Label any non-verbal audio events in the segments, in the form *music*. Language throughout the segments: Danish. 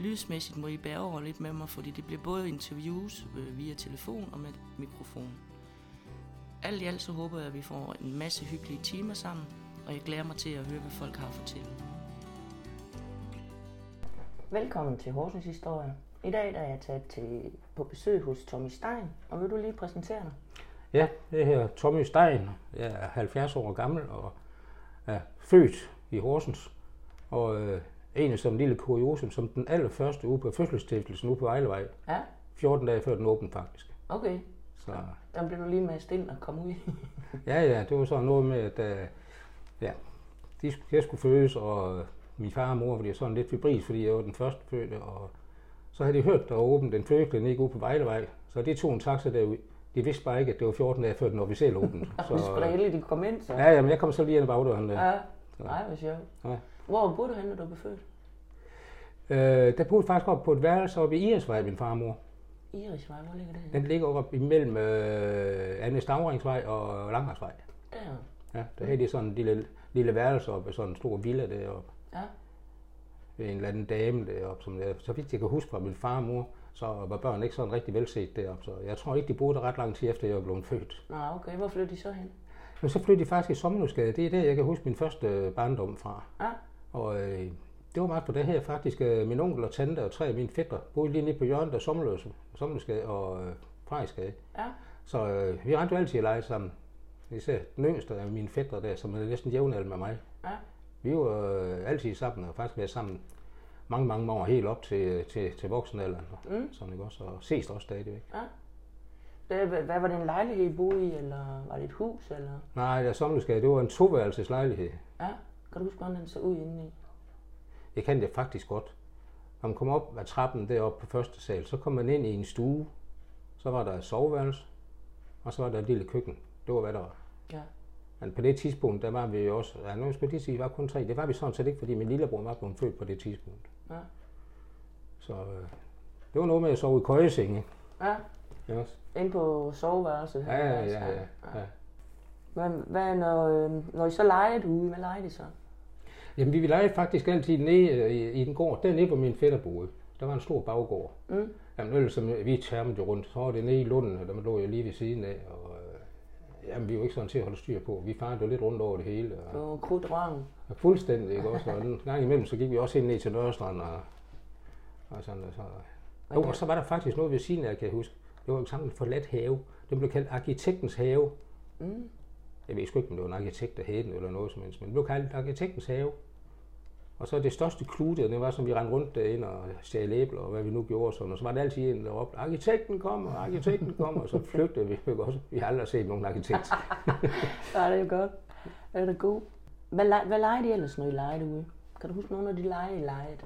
Lydsmæssigt må I bære over lidt med mig, fordi det bliver både interviews øh, via telefon og med mikrofon. Alt i alt så håber jeg, at vi får en masse hyggelige timer sammen, og jeg glæder mig til at høre, hvad folk har at fortælle. Velkommen til Horsens Historie. I dag der er jeg taget til, på besøg hos Tommy Stein, og vil du lige præsentere dig? Ja, det her Tommy Stein. Jeg er 70 år gammel og er født i Horsens. Og øh, egentlig som en lille kuriosum, som den allerførste uge på fødselsstiftelsen ude på Vejlevej. Ja, 14 dage før den åbent faktisk. okay. Så Der blev du lige med ind og komme ud. *laughs* ja, ja, det var så noget med, at øh, ja, de, jeg skulle fødes, og min far og mor blev sådan lidt febris, fordi jeg var den første fødte, og så havde de hørt, der var åbent en fødeklinik ude på Vejlevej, så de tog en taxa derud. De vidste bare ikke, at det var 14 dage før den officielle åbent. *laughs* Så du skulle da heldigt, de kom ind, så. ja, ja, men jeg kom så lige ind ad bagdøren der. ja. Nej, hvor sjovt. Ja. Hvor boede du henne, da du blev født? Øh, der boede faktisk op på et værelse oppe i Irisvej, min far og mor. Irisvej, hvor ligger det henne? Den ligger oppe imellem øh, Anne Stavringsvej og Langhavsvej. Der. Ja, der havde de sådan en lille, lille værelse oppe, sådan en stor villa deroppe. Ja. Ved en eller anden dame deroppe, som jeg, så vidt jeg kan huske fra min far og mor, så var børn ikke sådan rigtig velset deroppe. Så jeg tror ikke, de boede der ret lang tid efter, jeg blevet født. Nå, okay. Hvor flyttede de så hen? Men så flyttede de faktisk i Sommerhusgade. Det er der, jeg kan huske min første øh, barndom fra. Ja. Og øh, det var meget på det her faktisk. Øh, min onkel og tante og tre af mine fætter boede lige nede på hjørnet af Sommerløs, Sommerløsgade og øh, Frederiksgade. Ja. Så øh, vi rendte jo altid at lege sammen. Især den yngste af mine fætter der, som er næsten jævnaldrende med mig. Ja. Vi var øh, altid sammen og faktisk været sammen mange, mange år helt op til, til, til voksenalderen. Mm. Sådan, ikke også? Og ses også stadigvæk. Hvad, hvad hvad var det en lejlighed, I boede i, eller var det et hus, eller? Nej, der Sommerløsgade, det var en toværelses lejlighed. Ja. Kan du huske, hvordan den så ud indeni? Jeg kan det faktisk godt. Når man kommer op ad trappen deroppe på første sal, så kom man ind i en stue. Så var der et soveværelse, og så var der et lille køkken. Det var, hvad der var. Ja. Men på det tidspunkt, der var vi jo også, ja, nu skulle lige sige, vi var kun tre. Det var vi sådan set ikke, fordi min lillebror var blevet født på det tidspunkt. Ja. Så øh, det var noget med at sove i køjesenge. Ja. Ja, også. Ind på soveværelset. ja, ja, ja, ja, ja. Hvad, hvad når, øh, når I så legede ude, hvad legede I så? Jamen, vi legede faktisk altid nede øh, i, i den gård, dernede hvor min fætter boede. Der var en stor baggård. Mm. Jamen, ellers, som vi tærmede jo rundt, så var det nede i Lunden, og der lå jeg lige ved siden af, og øh, jamen, vi var ikke sådan til at holde styr på. Vi farede jo lidt rundt over det hele, og, På krudtrøven? og fuldstændig, ikke også? Og en *laughs* gang imellem, så gik vi også ind ned til Nørrestrand, og, og sådan, og så. Jo, og så var der faktisk noget ved siden af, kan jeg huske. Det var sådan en forladt have. Den blev kaldt arkitektens have. Mm. Jeg ved sgu ikke, om det var en arkitekt, der hed den, eller noget som helst, men det blev kaldt arkitektens have. Og så det største klue det var, som vi rendte rundt derinde og stjal æbler, og hvad vi nu gjorde sådan. Og så var det altid en, der råbte, arkitekten kommer, arkitekten kommer, og så flygtede vi. ikke også. Vi har aldrig set nogen arkitekt. *laughs* Ja, det er jo godt. Det er da god. Hvad, hvad legede I ellers, når I legede ude? Kan du huske nogle af de lege, I legede?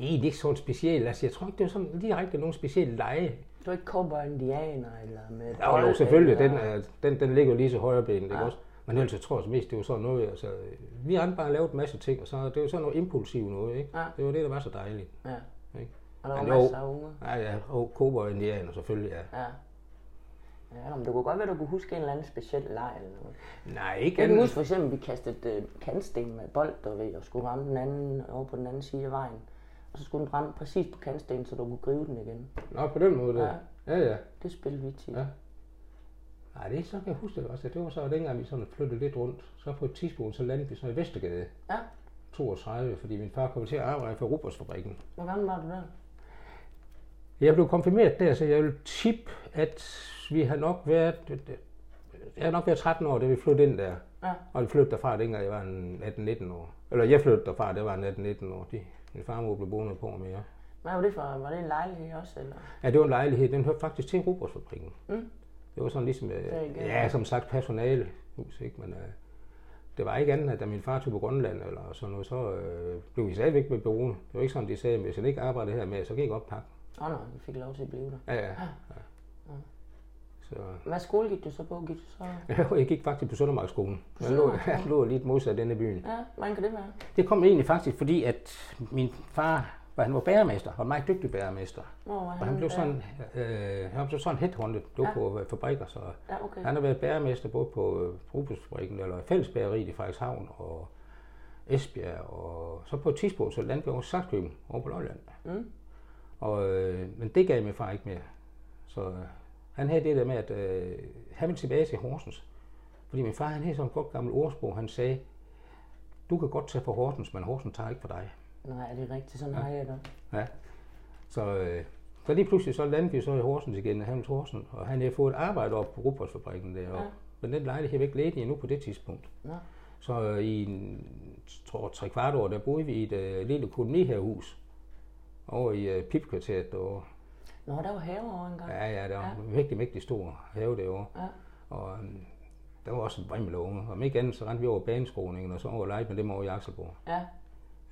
Egentlig ikke sådan specielt. Altså, jeg tror ikke, det var sådan direkte nogen specielle lege. Det var ikke cowboy indianer eller med Ja, jo, selvfølgelig, den, er, den, den ligger jo lige så højre ben, ikke Ja. også? Men ellers jeg tror jeg mest, det var sådan noget, altså, vi har bare lavet en masse ting, og så det var sådan noget impulsivt noget, ikke? Ja. Det var det, der var så dejligt. Ja. Ikke? Og der var masser af unger. Ja, ja, og cowboy indianer selvfølgelig, ja. Ja. Ja, men det kunne godt være, du kunne huske en eller anden speciel leg eller noget. Nej, ikke Jeg kan huske for eksempel, at vi kastede øh, kantsten med bold, der ved, og skulle ramme den anden over på den anden side af vejen. Og så skulle den ramme præcis på kantstenen, så du kunne gribe den igen. Nå, på den måde der. Ja, ja. Det spillede vi tit. Ja. Nej, det er så kan jeg huske det også. Det var så dengang, vi sådan flyttede lidt rundt. Så på et tidspunkt, så landede vi så i Vestergade. Ja. 32, fordi min far kom til at arbejde for Rubersfabrikken. Hvor gammel var du der? Jeg blev konfirmeret der, så jeg vil tippe, at vi har nok været... Jeg har nok været 13 år, da vi flyttede ind der. Ja. Og vi flyttede derfra, dengang jeg var en 18-19 år. Eller jeg flyttede derfra, det var en 18-19 år. De, min far og mor blev boende på mere. Hvad var det for? Var det en lejlighed også? Eller? Ja, det var en lejlighed. Den hørte faktisk til Rubersfabrikken. Mm. Det var sådan ligesom, øh, ja, som sagt personalehus, ikke? Men øh, det var ikke andet, at da min far tog på Grønland eller sådan noget, så øh, blev vi stadigvæk med boende. Det var ikke sådan, de sagde, at hvis han ikke arbejdede her med, så gik jeg oppakke. Åh oh, nej, I fik lov til at blive der. Ja, ja. ja. Så, Hvad skole gik du så på? Gik du så... *laughs* jeg gik faktisk på Søndermarksskolen. Jeg lå, *laughs* jeg lå lidt modsat denne byen. Ja, hvordan kan det være? Det kom egentlig faktisk, fordi at min far, var, han var bæremester, og en meget dygtig bæremester. Var Og han blev sådan, øh, han blev sådan headhunted, det var Ja. på øh, fabrikker, så Ja, okay. han har været bæremester både på øh, Brugsfabrikken eller Fællesbæreriet i Frederikshavn og Esbjerg, og så på et tidspunkt så vi over Saxkøben over på Lolland. Mm. Og, øh, men det gav min far ikke mere. Så øh, han havde det der med, at øh, han ville tilbage til Horsens. Fordi min far, han havde sådan et godt gammelt ordsprog, han sagde, du kan godt tage for Horsens, men Horsens tager ikke for dig. Nej, er det rigtigt? Sådan har jeg det. Ja. Så, øh, så lige pludselig så landede vi så i Horsens igen, Havns Horsens, og han havde fået et arbejde op på Rugbrødsfabrikken deroppe. Ja. Ja. Men den lejlighed var ikke ledig endnu på det tidspunkt. Nå. Så øh, i en, tror, tre kvart år, der boede vi i et øh, lille kolonihavehus over i øh, Pipkvarteret derovre. Nå, der var have over engang. Ja, ja, der var Ja. ja. virkelig, virkelig stor have derovre. Ja. Og øhm, der var også en vrimmel af unge. Om ikke andet, så rendte vi over baneskroningen, og så over og med dem over i Akselborg. Ja.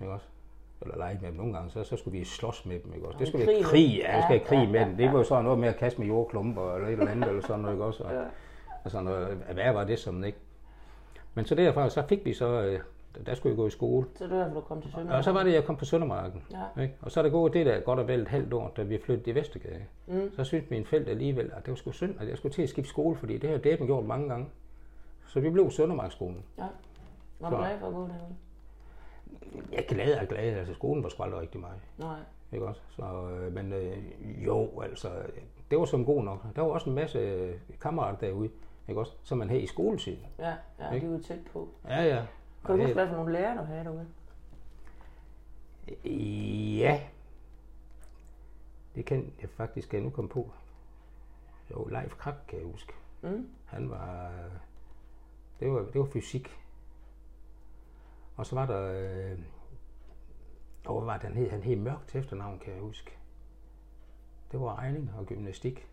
Ikke også? Eller lege med dem nogle gange, så, så skulle vi slås med dem, ikke også? Og Det skulle krig vi krig, ja, vi skal Ja, have krig ja, med ja, dem. Det var jo sådan noget med at kaste med jordklumper eller et eller andet, eller sådan noget, ikke også? Og, Ja. og sådan noget. Hvad var det som ikke? Men så derfra, så fik vi så, øh, der skulle jeg gå i skole. Så det var derfor, du kom til Søndermarken. Og så var det, jeg kom på Søndermarken. Ja. Ikke? Og så er der gået det der godt og vel et halvt år, da vi flyttede i Vestergade. Mm. Så synes min forældre alligevel, at det var sgu synd, at jeg skulle til at skifte skole, fordi det har dæben gjort mange gange. Så vi blev Søndermarksskolen. Ja. Var du Så- glad for at gå derude? Jeg er glad og glad, altså skolen var sgu aldrig rigtig mig. Nej. Ikke også? Så, øh, men øh, jo, altså, det var som god nok. Der var også en masse øh, kammerater derude, ikke også? Som man havde i skoletiden. Ja, ja, Ikke? de var tæt på. Ja, ja. Kan du huske, hvad for nogle lærere du havde derude? Ja. Det kan jeg faktisk nu komme på. Jo, Leif Krak kan jeg huske. Mm. Han var... Det var, det var fysik. Og så var der... Øh, og hvad var det, han hed? Han hed Mørk til efternavn, kan jeg huske. Det var regning og gymnastik.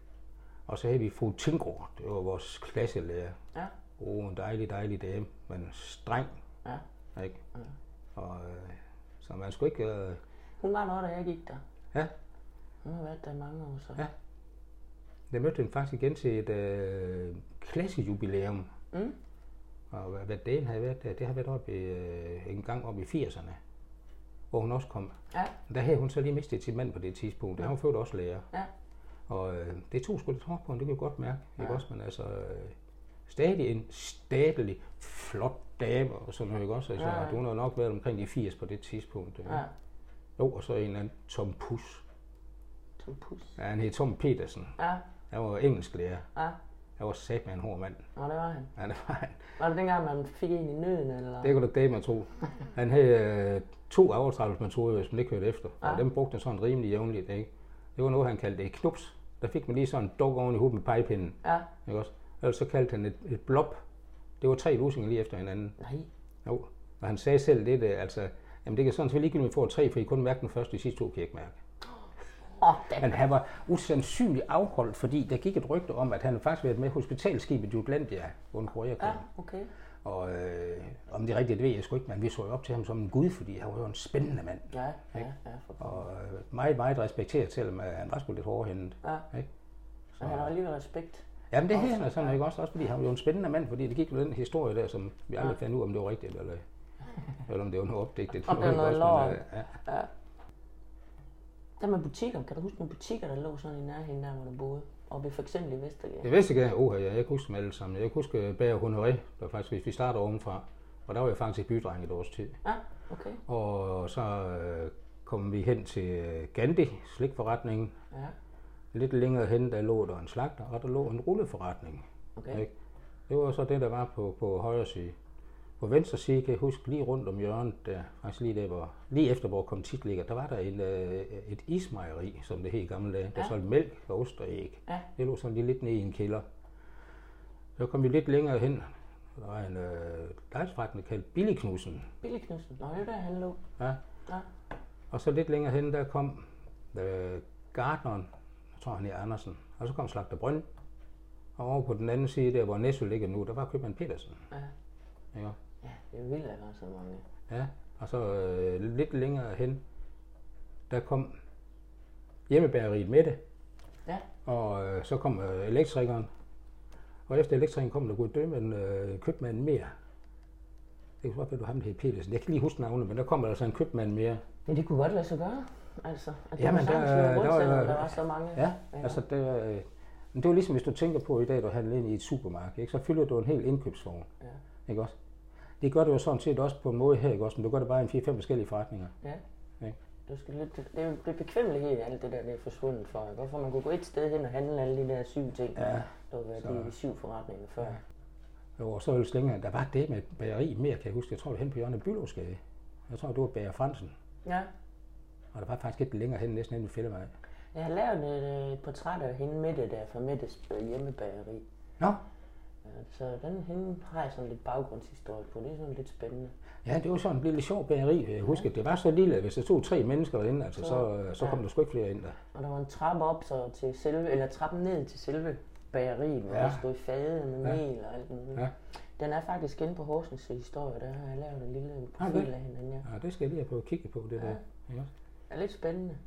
Og så havde vi fru Tingård, det var vores klasselærer. Ja. Oh, en dejlig, dejlig dame, men streng, Ja. ikke? Og, øh, så man skulle ikke... Øh, Hun var der, da jeg gik der. ja, Hun har været der i mange år, så. Ja. Jeg mødte hende faktisk igen til et øh, klassejubilæum. Mm. Og hvad, dagen havde været der, det har været oppe i, øh, en gang op i 80'erne, hvor hun også kom. Ja. Der havde hun så lige mistet sin mand på det tidspunkt. Han var født også lærer. Ja. Og øh, det tog sgu lidt hårdt på hende, det kan jeg godt mærke. Ja. Ikke Ja. også? Men altså, øh, stadig en statelig, flot dame og sådan noget, ikke også? Altså, Ja, ja, ja. Hun har nok været omkring de 80 på det tidspunkt. Ja. Jo, og så en eller anden Tom Pus. Tom Pus. Ja, han hed Tom Petersen. Ja. Han var engelsklærer. Ja. Jeg var sat med en hård mand. Nå, det var han. Ja, det var han. Var det dengang, man fik en i nøden, eller? Det kunne da det, man tro. Han havde øh, to aftrædelsesmetoder, hvis man ikke hørte efter. Ja. Og dem brugte han sådan rimelig jævnligt. Ikke? Det var noget, han kaldte et knups. Der fik man lige sådan en duk oven i hovedet med pegepinden. Ja. Ikke også? Ellers så kaldte han et, et blob. Det var tre lusinger lige efter hinanden. Nej. Jo. Og han sagde selv det, altså, jamen det kan sådan set ligegyldigt, om vi får tre, for I kun mærke den første, de sidste to kan I ikke mærke. Åh, oh, Men han var usandsynligt afholdt, fordi der gik et rygte om, at han faktisk været med hospitalskibet Jutlandia under Koreakrigen. Ja, okay. Og øh, om det er rigtigt, det ved jeg sgu ikke, men vi så jo op til ham som en gud, fordi han var jo en spændende mand. Ja, ja, ja. For... Og øh, meget, meget respekteret, selvom øh, han var sgu lidt hårdhændet. Ja. Ikke? Men han har alligevel respekt. Jamen det her er sådan, ja. ikke også? Også fordi han var jo en spændende mand, fordi det gik jo den historie der, som vi aldrig Ja. fandt ud om det var rigtigt, eller, eller om det var noget opdigtet. Om det var noget. Men, øh, ja. Ja. Der med butikker, kan du huske nogle butikker, der lå sådan i nærheden der, hvor du boede? I for eksempel i Vestergade. Vidste ikke, oh, ja, jeg kan huske dem alle sammen. Jeg kan huske Bager Honoré, der faktisk, hvis vi starter ovenfra, og der var jeg faktisk bydreng et års tid. Ja, okay. Og så øh, kom vi hen til øh, Gandhi, slikforretningen. Ja, Lidt længere hen, der lå der en slagter, og der lå en rulleforretning. okay. Ikke? Det var så det, der var på, på højre side. På venstre side kan jeg huske lige rundt om hjørnet, der, faktisk lige, der, hvor, lige efter hvor kontit ligger, der var der en, øh, et ismejeri, som det hed i gamle dage, der Ja. solgte mælk og ost og æg. Ja. Det lå sådan lige lidt ned i en kælder. Så kom vi lidt længere hen, der var en øh, lejesforretning kaldt Billigknudsen. Billy Knudsen. Nå, det er der, han lå. Ja. Ja. Og så lidt længere hen, der kom øh, Gardneren, tror han er Andersen, og så kom Slagter Brønd. Og over på den anden side, der hvor Næsø ligger nu, der var købmand Petersen. Ja. Ikke? Ja, det er vildt, at der er så mange. Ja, og så øh, lidt længere hen, der kom hjemmebæreriet med det. Ja. Og øh, så kom øh, elektrikeren. Og efter elektrikeren kom der gået dømmen øh, købmanden mere. Det kan godt være, du ham, der hed Petersen. Jeg kan lige huske navnet, men der kom der altså en købmand mere. Men det kunne godt lade sig gøre. Altså, at det Jamen, var der- der var- selvom der var så mange. Ja, altså det, øh, men det var ligesom, hvis du tænker på i dag, du handler ind i et supermarked, ikke? så fylder du en hel indkøbsvogn. Ja. Ikke også? Det gør det jo sådan set også på en måde her, ikke også? Men du gør det bare i en 4-5 forskellige forretninger. Ja. Ikke? Du skal lidt, det er det bekvemmelighed alt det der, det er forsvundet for. Hvorfor man kunne gå et sted hen og handle alle de der syv ting, Ja. der var Så- de syv forretninger før. Ja. Jo, og så var det længere. Der var det med bageri mere, kan jeg huske. Jeg tror, det var hen på hjørnet af. Jeg tror, det var Bager Fransen. Ja. Og der var faktisk lidt længere hen, næsten hen ved Fællemaj. Jeg har lavet et, et portræt af hende Mette der fra Mettes øh, hjemmebageri. Nå, Ja, så den hende har jeg sådan lidt baggrundshistorie på. Det er sådan lidt spændende. ja, det var sådan en lille sjov bageri. Jeg husker, det var så lille, at hvis der stod tre mennesker derinde, altså, så, så kom der sgu ikke flere ind der. Og der var en trappe op så til selve, eller trappen ned til selve bageriet, hvor Ja. der stod fade med Ja. mel og alt muligt. Ja. Den er faktisk inde på Horsens historie, der har jeg lavet en lille profil det? af hende. Ja. Ja, det skal jeg lige have på at kigge på, det Ja. der. Det er lidt spændende.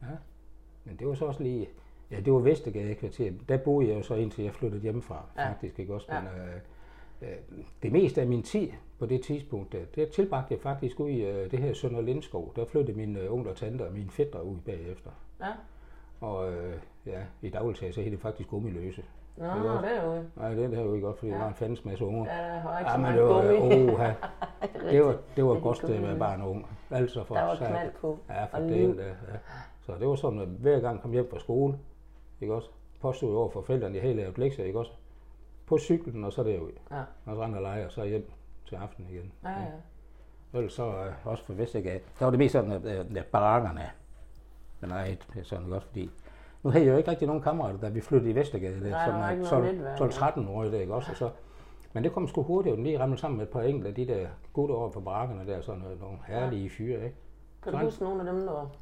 Men det var så også lige... Ja, det var Vestergade kvarter. Der boede jeg jo så indtil jeg flyttede hjemmefra, Ja. ja. faktisk. Ikke også? Ja. Men, øh, øh, det meste af min tid på det tidspunkt, der, det tilbragte jeg faktisk ud i øh, det her Sønder Lindskov. Der flyttede min øh, onkel og tante og mine fætter ud bagefter. Ja. Og øh, ja, i dagligtag så hed det faktisk gummiløse. Nå, Det var- derude. Nej, det er jo ikke godt, fordi ja. Der var en fandens masse unger. Ja, der var ikke Ja, men det var, oha, *laughs* det var, det var er godt sted at være barn og ung. Altså for Der var knald på. Ja, for og det, ja. Så det var sådan, at hver gang jeg kom hjem fra skole, ikke også? Påstod over for forældrene, jeg havde lavet lektier, ikke også? På cyklen, og så derud. Ja. Og så andre leger, og så hjem til aften igen. Ja, ja. Ellers så øh, også for Vestergade. Der var det mest sådan, at, at barakkerne. Men nej, er sådan godt, fordi nu havde jeg jo ikke rigtig nogen kammerater, da vi flyttede i Vestergade. Der, Nej, var noget netværk, 12-13 år der, ikke også? Og så, men det kom sgu hurtigt, og den lige ramlet sammen med et par enkelte af de der gutter over på barakkerne der, sådan noget, nogle herlige fyre, ikke? Kan du huske nogle af dem, der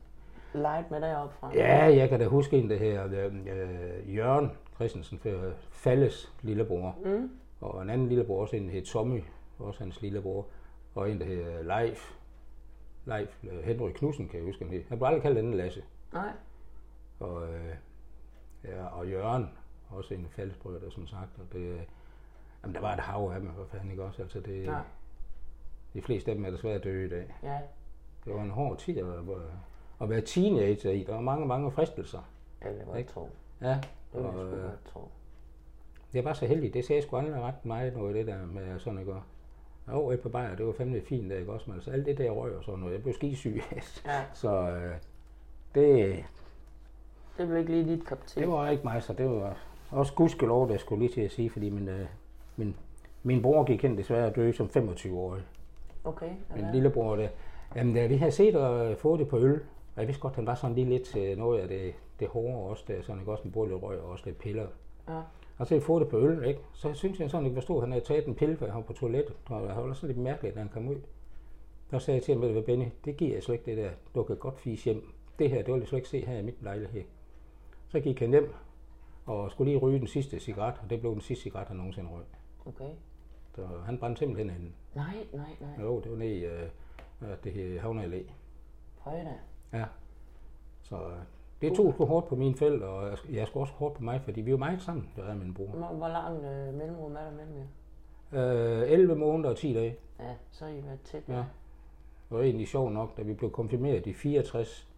leget med deroppe fra? Ja, jeg kan da huske en, der her øh, Jørgen Christensen, for Falles lillebror. Mm. Og en anden lillebror, også en, der hed Tommy, også hans lillebror. Og en, der hed Leif. Leif øh, Henrik Knudsen, kan jeg huske, han hed. Han blev aldrig kaldt anden Lasse. Nej. Og, øh, ja, og Jørgen, også en fællesbrød, der som sagt. Og det, øh, jamen, der var et hav af dem, for fanden ikke også? Altså, det, Ja. De fleste af dem er desværre døde i dag. Ja. Det var en hård tid at, at være teenager i. Der var mange, mange fristelser. Ja, det var jeg Ikke? tro. Ja, Det jeg og, sgu øh, tro. Jeg var så heldig, det sagde sgu aldrig ret meget noget det der med sådan, ikke? Jo, et par bajer, det var fandme fint der, ikke også? Men altså alt det der røg og sådan noget, jeg blev skisyg. Ja, så øh, det, det blev ikke lige dit kop te. det var ikke mig, så det var også gudskelov, det skulle lige til at sige, fordi min, øh, min, min bror gik hen desværre døde som 25-årig. Okay. Min Ja. lillebror, det, jamen da vi havde set og fået det på øl, og jeg vidste godt, han var sådan lige lidt til noget af det, det hårde også, der, sådan ikke også en både lidt røg og også lidt piller. Ja. Og så jeg fået det på øl, ikke? Så synes jeg sådan ikke forstod, at han havde taget en pille, for han var på toilettet. Og det var sådan lidt mærkeligt, da han kom ud. Der sagde jeg til ham, ved Benny, det giver jeg slet ikke det der. Du kan godt fise hjem. Det her, det vil jeg slet ikke se her i mit lejlighed. Så gik han hjem og skulle lige ryge den sidste cigaret, og det blev den sidste cigaret, han nogensinde røg. Okay. Så han brændte simpelthen en. Nej, nej, nej. Jo, det var nede i øh, det hed Havne Allé. Højda. Ja. Så øh, det tog sgu hårdt på mine forældre, og jeg, jeg skulle også hårdt på mig, fordi vi var meget sammen, der er min bror. Hvor, hvor lang øh, mellemrum er der mellem jer? Øh, 11 måneder og 10 dage. Ja, så har I været tæt. Ja. Det var egentlig sjovt nok, da vi blev konfirmeret i 64.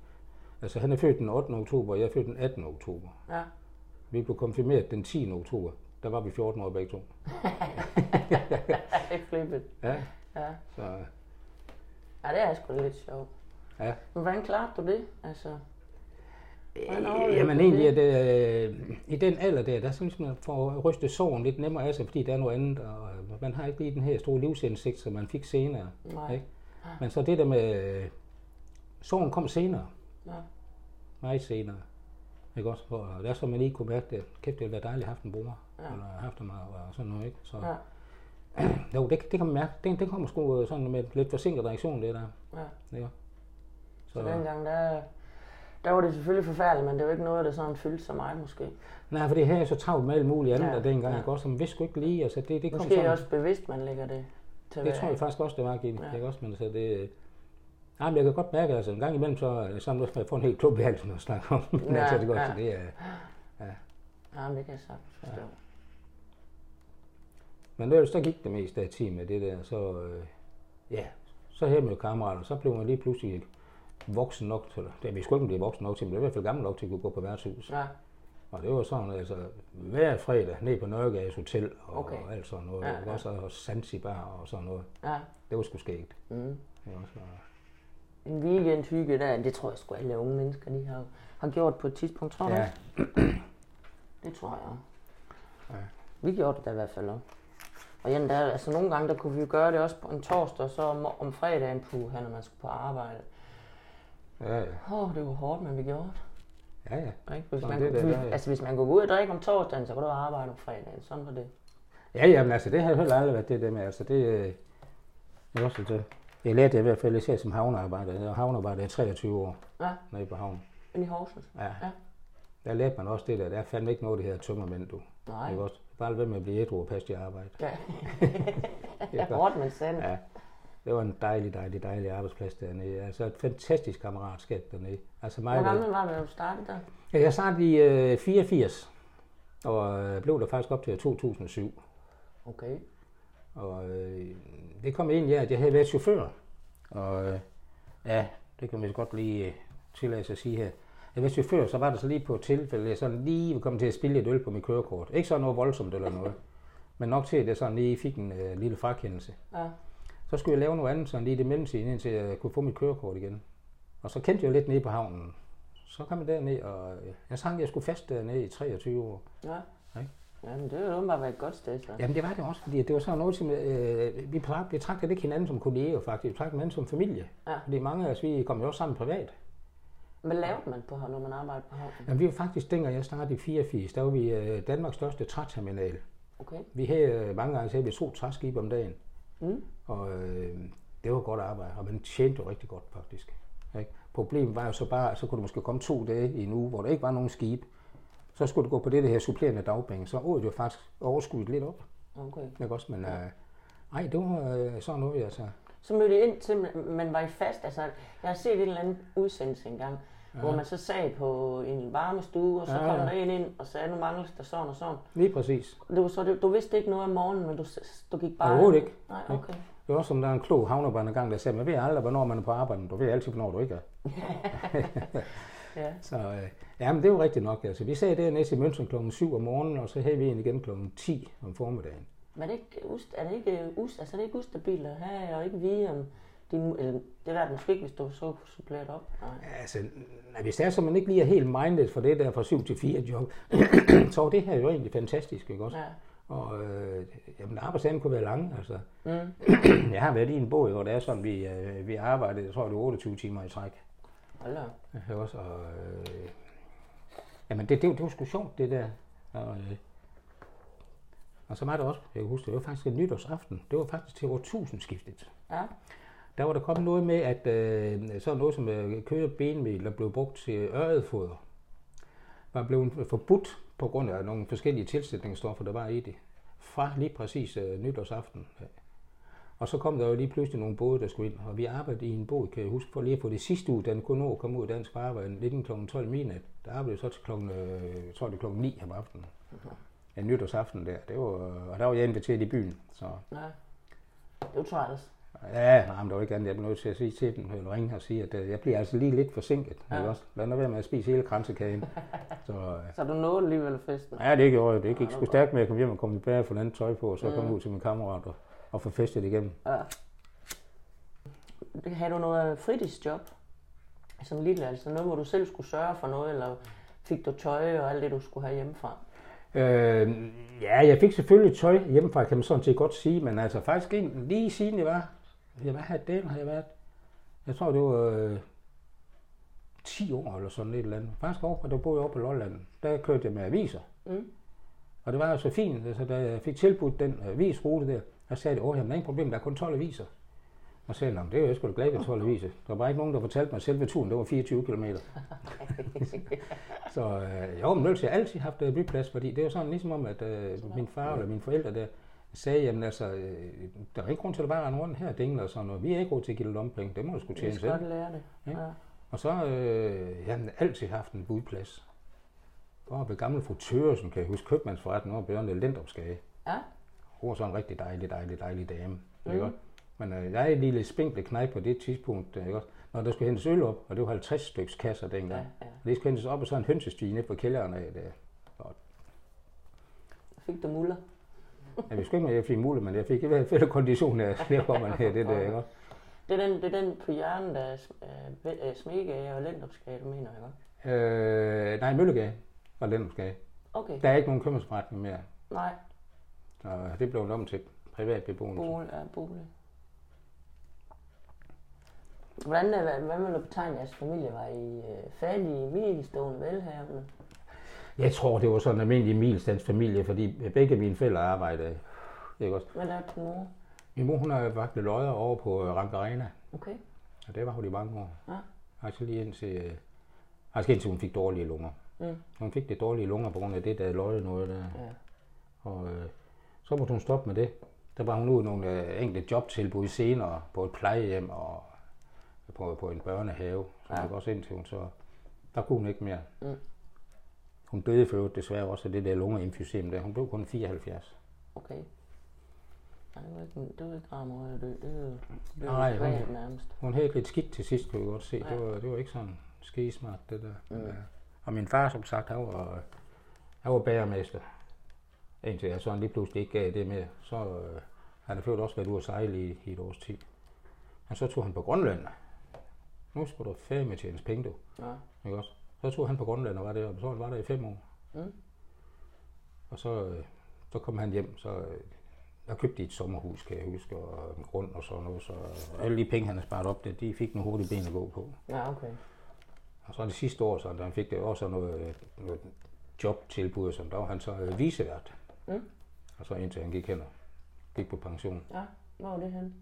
Altså han er født den 8. oktober, og jeg er født den 18. oktober. Ja. Vi blev konfirmeret den 10. oktober. Der var vi 14 år begge to. *laughs* det er flippet. Ja, Ja. så ja, det er sgu lidt sjovt. ja. Men hvordan klarede du det? Altså, Øh, Jamen egentlig, det? at, øh, i den alder der, der synes man får at ryste sorgen lidt nemmere af sig, fordi der er noget andet, og øh, man har ikke lige den her store livsindsigt, som man fik senere. nej. Ikke? Men så det der med, øh, sorgen kom senere. Ja. Meget senere. Ikke også? Og der så man lige kunne mærke, at kæft, det ville være dejligt at have haft en bror. Ja. Ja. Eller haft ham og sådan noget, ikke? Så, Ja. *clears throat* jo, det, det kan man mærke. Det, det kommer sgu sådan med lidt forsinket reaktion, det der. Ja. Ikke? Så Så, dengang, der, der var det selvfølgelig forfærdeligt, men det var ikke noget, der sådan fyldte så meget måske. nej, for det her er så travlt med alt muligt andet, Ja, ja, dengang, ja. ikke også? Man vidste sgu ikke lige, altså det, det kom Måske sådan, også bevidst, man lægger det til det tror jeg faktisk også, det var, Gitte. Ja. Ja. Ikke også? Men altså det, Nej, men jeg kan godt mærke, altså en gang imellem, så er det sådan, at jeg får en helt klub i halsen og snakke om. Men *laughs* Ja, altså, det, godt, ja. så det er, Ja, men det kan jeg sagtens forstå. Men ellers, så gik det meste af tiden med det der, så øh, ja, så man jo kammerater, så blev man lige pludselig voksen nok til, det vi skulle ikke blive voksen nok til, men det var i hvert fald gammel nok til at kunne gå på værtshus. Ja, Og det var sådan, altså hver fredag ned på Nørregades Hotel og, Okay. og alt sådan noget. Ja, Ja, ja. Også og Zanzibar og sådan noget. ja. Det var sgu skægt. Mm. Det var så, En weekend hygge der, det tror jeg sgu alle unge mennesker, de har, har gjort på et tidspunkt, tror du? ja? *clears throat* Det tror jeg. Ja. Vi gjorde det da i hvert fald også. Og ja, der, altså nogle gange, der kunne vi jo gøre det også på en torsdag, og så om, om fredagen på, når man skulle på arbejde. ja, ja, Åh, oh, det var hårdt, men vi gjorde det. ja, ja. Ikke? Hvis, Sådan man, det kunne, der, ja. altså, hvis man kunne gå ud og drikke om torsdagen, så kunne du arbejde om fredagen. Sådan var det. Ja, jamen altså, det har heller aldrig været det der med, altså det, øh, jeg, også, det, jeg lærte det i hvert fald især som havnearbejder. Jeg var havnearbejder i 23 år Ja, nede på havnen. ind i Horsens. Ja. Ja. Der lærte man også det der. Der er fandme ikke noget, det her tømmermænd, du. Nej. Ikke også? Bare være med at blive ædru og passe dit arbejde. Ja. *laughs* Det er. Hårdt, men sandt. Ja. Det var en dejlig, dejlig, dejlig arbejdsplads dernede. Altså et fantastisk kammeratskab dernede. Altså mig, Hvor der, gammel var du, da du startede der? Ja, jeg startede i øh, 84, og øh, blev der faktisk op til 2007. Okay. Og øh, det kom egentlig af, at jeg havde været chauffør. Og øh, ja, det kan man godt lige øh, tillade sig at sige her. Jeg var chauffør, så var der så lige på et tilfælde, at jeg sådan lige kommet til at spille et øl på mit kørekort. Ikke sådan noget voldsomt eller noget, men nok til, at jeg sådan lige fik en øh, lille frakendelse. Ja. Så skulle jeg lave noget andet sådan lige i det mellemtiden, indtil jeg kunne få mit kørekort igen. Og så kendte jeg lidt nede på havnen. Så kom jeg derned, og øh, jeg sang, at jeg skulle fast dernede i 23 år. Ja. Ikke? Jamen, det åbenbart være et godt sted, så. Jamen det var det også, fordi det var sådan noget, som øh, vi betrag- betragtede ikke hinanden som kolleger faktisk, vi betragtede hinanden som familie. Ja. Fordi mange af os, vi kom jo også sammen privat. Hvad lavede man på, når man arbejdede på havnen? Jamen vi var faktisk, dengang jeg startede i 84, der var vi øh, Danmarks største træterminal. Okay. Vi havde øh, mange gange, så havde vi to træskibe om dagen. Mm. Og øh, det var godt arbejde, og man tjente jo rigtig godt faktisk. Ikke? Problemet var jo så bare, at så kunne du måske komme to dage i en uge, hvor der ikke var nogen skib. Så skulle du gå på det der her supplerende dagpenge, så året jo faktisk overskuddet lidt op. Okay. Ikke også? Men øh, ej, det var øh, sådan noget, altså. Så mødte I ind til, man var I fast. Altså, jeg har set en eller anden udsendelse engang, ja. hvor man så sad på en varmestue, og så Ja, ja, kom ja. der en ind og sagde, nu mangles der sådan og sådan. Lige præcis. Det var så, det, du vidste ikke noget om morgenen, men du, du gik bare... Overhovedet ikke. Nej, okay. Det var også som der er en klog havnearbejder gang, der sagde, man ved aldrig, hvornår man er på arbejde, men du ved altid, hvornår du ikke er. *laughs* *laughs* Ja. Så øh, ja, men det er jo rigtigt nok. Altså, vi sad dernæste i München kl. 7 om morgenen, og så havde vi en igen kl. 10 om formiddagen. Men er det ikke, ust, er det ikke, us, altså, er det ikke ustabilt at have, og ikke vide om din, eller, det er det måske ikke, hvis du så kunne supplere det op. Nej. Altså, hvis det er så, man ikke lige er helt minded for det der fra 7 til 4 job, *clears throat* så var det her jo egentlig fantastisk, ikke også? Ja. Og øh, jamen, arbejdsdagen kunne være lang, altså. Mm. *clears throat* Jeg har været i en båd, hvor det er sådan, vi, øh, vi arbejdede, jeg tror, det var 28 timer i træk. Hold da. Også, og, øh, jamen det, det, det var sgu sjovt, det der. Og, øh, og så var det også, jeg kan huske, det var faktisk en nytårsaften. Det var faktisk til årtusindskiftet. Ja. Der var der kommet noget med, at øh, sådan noget som øh, kød og benmel, der blev brugt til øretfoder, var blevet forbudt på grund af nogle forskellige tilsætningsstoffer, der var i det. Fra lige præcis øh, nytårsaften. Og så kom der jo lige pludselig nogle både, der skulle ind, og vi arbejdede i en båd, kan jeg huske, for lige at få det sidste uge, da den kunne nå at komme ud af dansk farvand, 19 kl. 12 midnat. Der arbejdede jeg så til klokken, øh, tror det klokken 9 om aftenen. Ja, nytårsaften der. Det var, og der var jeg inviteret i byen. Så Ja. Det var træls. Ja, nej, men der var ikke andet. Jeg blev nødt til at sige til dem, eller ringe og sige, at øh, jeg bliver altså lige lidt forsinket. Ja. Ja. Også? Lad nu være med at spise hele kransekagen. *laughs* så øh, Så du nåede alligevel festen. ja, det gjorde jeg. Det gik det sgu stærkt med at komme hjem og komme tilbage og få andet tøj på, og så Mm. komme ud til min kammerat og, og få festet igennem. Ja. Havde du noget fritidsjob som lille, altså noget, hvor du selv skulle sørge for noget, eller fik du tøj og alt det, du skulle have hjemmefra? Øh, ja, jeg fik selvfølgelig tøj hjemmefra, kan man sådan set godt sige, men altså faktisk ikke, lige siden jeg var, jeg var her den har jeg været, jeg tror det var øh, 10 år eller sådan et eller andet. Faktisk over, og der boede jeg over på Lolland, der kørte jeg med aviser. Mm. Og det var jo så fint, altså, da jeg fik tilbudt den avisrute der, der sagde de, åh, jamen, der er ingen problem, der er kun 12 aviser. Og sagde jeg, "Nå, det er jo jeg sgu da glad ved 12 aviser. Der var bare ikke nogen, der fortalte mig, at selve turen, det var 24 km. *laughs* så øh, jo, men ellers har jeg altid haft øh, byplads, fordi det var sådan ligesom om, at øh, min far eller mine forældre der, sagde, jamen altså, øh, der er ikke grund til at bare rende rundt her, dingler og sådan noget. Vi er ikke råd til at give dig lompenge, det må du sgu Jeg tjene skal selv. godt lære det. Ja. Ja. Og så øh, jeg har altid haft en budplads. Og ved gamle fru Tøresen, kan jeg huske, købmandsforretningen oppe i Jørgen Lindopsgade. Ja. Hun var så en rigtig dejlig, dejlig, dejlig dame. Mm. Ikke? Men øh, jeg er en lille spinkle knæk på det tidspunkt, ikke? også? når der skulle hentes øl op, og det var 50 styks kasser dengang. Ja, Ja. ja. Og det skulle hentes op og så en hønsestige nede på kælderen af det. Fik du muller? Jeg vidste ikke, om jeg fik mulighed, men jeg fik i hvert fald kondition af, man her, det der, ikke? Det er den, det er den på hjørnet af uh, Smegage og Lendopsgade, du mener jeg godt? Øh, nej, Møllegade var Lindopsgade. Okay. Der er ikke nogen købmandsforretning mere, Nej, så det blev om til privat beboelse. bolig er bolig. Hvordan, øh, hvad, hvad vil du betegne jeres familie? Var I uh, fattige, velstående, velhavende? Jeg tror, det var sådan en almindelig milstands familie, fordi begge mine forældre arbejdede. Ikke også? Hvad er din mor? Min mor, hun har vagt løjer over på øh, Rank Arena, Okay. og det var hun i mange år. Ja. Altså lige indtil, øh, altså indtil hun fik dårlige lunger. Mm. Hun fik det dårlige lunger på grund af det, der løje noget der. Ja. Og øh, så måtte hun stoppe med det. Der var hun ude nogle øh, enkelte jobtilbud senere på et plejehjem og på, på en børnehave. Så Ja. også indtil hun så, der kunne hun ikke mere. Mm. Hun døde for øvrigt desværre også af det der lungeemfysem der. Hun blev kun 74. Okay. Nej, det var ikke, det var ikke rar måde at dø. Det var, det Nej, var hun- privat nærmest. Hun havde lidt skidt til sidst, kunne jeg godt se. Ja. Det, var, det var ikke sådan skismart, det der. Mm. Mm. Og min far, som sagt, han var, han var bagermester. Indtil jeg sådan lige pludselig ikke gav det mere. Så øh, han har ført også været ude at sejle i, i et års tid. Og så tog han på Grønland. Nu skulle du færdig med tjenes penge, du. Ja. Ikke også? Så tog han på Grønland og var der, og så var der i fem år. Mm. Og så, øh, så kom han hjem, så øh, jeg købte et sommerhus, kan jeg huske, og en grund og sådan noget. Så alle de penge, han havde sparet op, der, de fik nogle hurtige ben at gå på. Ja, okay. Og så det sidste år, så, da han fik det også noget, noget jobtilbud, som der var han så øh, visevært. Mm. Og så indtil han gik og gik på pension. Ja, hvor var det henne?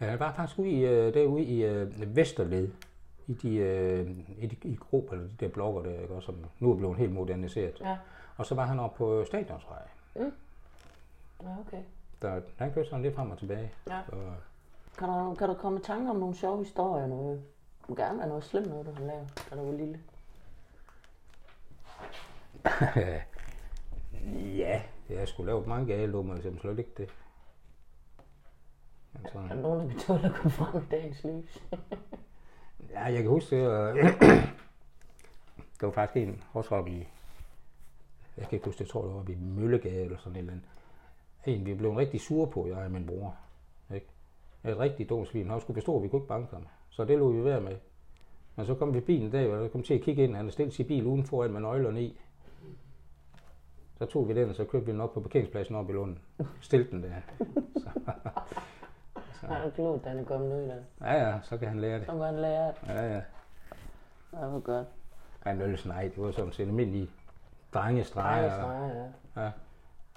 Ja, han var faktisk ude i, øh, derude i øh, Vesterled, i de, øh, i de i grupper, eller de der blokker der, ikke, også, som nu er blevet helt moderniseret. Ja. Og så var han oppe på Stadionsvej. Ja, okay. Der, han kørte sådan lidt frem og tilbage. Ja. Så, Kan du, kan du komme i tanke om nogle sjove historier? Noget? Gerne være noget slemt noget, du har lavet, da du var lille. *laughs* ja, jeg skulle lave mange gale lummer, så jeg slet ikke det. Men Er sådan, der nogen, der kan tåle at komme frem i dagens lys? *laughs* Ja, jeg kan huske, var, *clears throat* det var faktisk en, også oppe i, jeg kan ikke huske, jeg tror det var oppe i Møllegade eller sådan et eller andet. En, vi blev rigtig sure på, jeg og min bror. Ikke? Et rigtig dumt svin. Han skulle forstå, at vi kunne ikke banke ham. Så det lå vi være med. Men så kom vi bilen en dag, og der kom til at kigge ind. Han havde stillet sin bil uden foran med nøglerne i. Så tog vi den, og så kørte vi den op på parkeringspladsen op i Lunden. Stilte den der. *laughs* Så, Ja, det er klogt, da han er kommet ud af. ja, ja, så kan han lære det. Så kan han lære det. Ja, ja. Ja, hvor godt. En øl, nej, det var sådan set almindelige drengestreger. Drejer, ja. Ja.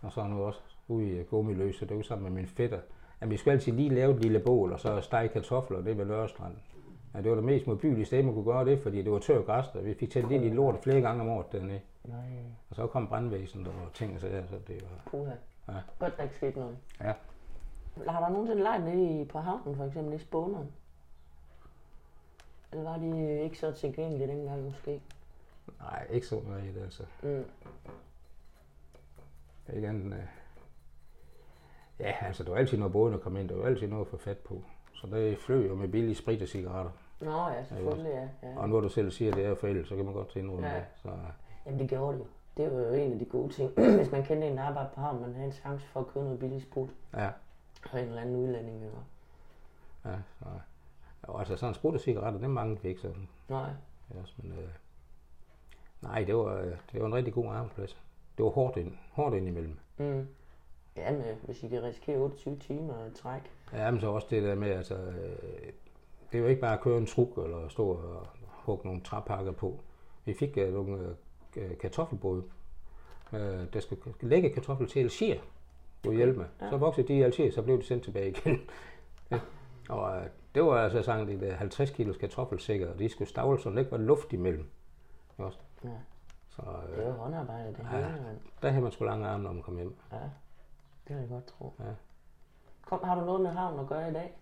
Og så nu også ude i Gummiløse, det var sammen med min fætter. Ja, vi skulle altid lige lave et lille bål, og så stege kartofler, det ved Lørstrand. Ja, det var det mest modbydelige sted, man kunne gøre det, fordi det var tør græs, og vi fik tændt lidt i lort flere gange om året dernede. Nej, Og så kom brandvæsenet og ting og sager, så det var... puha. Ja. Godt, der ikke skete noget. Ja. Har der nogensinde leget nede i, på havnen, for eksempel i Spåneren? Eller var de ikke så tilgængelige dengang måske? Nej, ikke så meget, altså. Mm. Ikke andet øh, Ja, altså, der var altid noget båden at komme ind, der var altid noget at få fat på. Så det fløj jo med billige sprit og cigaretter. Nå ja, selvfølgelig, ja. ja. Og nu du selv siger, at det er forældre, så kan man godt indrømme Ja. det. Så, Jamen det gjorde det jo. Det var jo en af de gode ting. *clears throat* Hvis man kendte en der arbejder på havnen, man havde en chance for at købe noget billig sprut. ja, Og en eller anden udlænding, vi var. ja, så, og altså sådan sprut og cigaretter, det manglede vi ikke sådan. Nej. Også, men, øh, nej, det var, øh, det var en rigtig god arbejdsplads. Det var hårdt, ind, hårdt ind imellem. Mm. Jamen, hvis I kan risikere 28 timer i træk. Ja, men så også det der med, altså, øh, det er jo ikke bare at køre en truk eller stå og hugge nogle træpakker på. Vi fik øh, nogle øh, kartoffelbåde, øh, der skal lægge kartoffel til Algier, kunne hjælpe med. Ja. Så voksede de i Algier, så blev de sendt tilbage igen. ja. Og øh, det var altså sådan, de der 50 kilos kartoffelsækker, og de skulle stavle, så der ikke var luft imellem. Også. Ja. Så Det øh, var håndarbejde, det Ja. hele, mand. der havde man sgu lange arme, når man kom hjem. Ja. Det kan jeg godt tro. Ja. Kom, har du noget med havn at gøre i dag?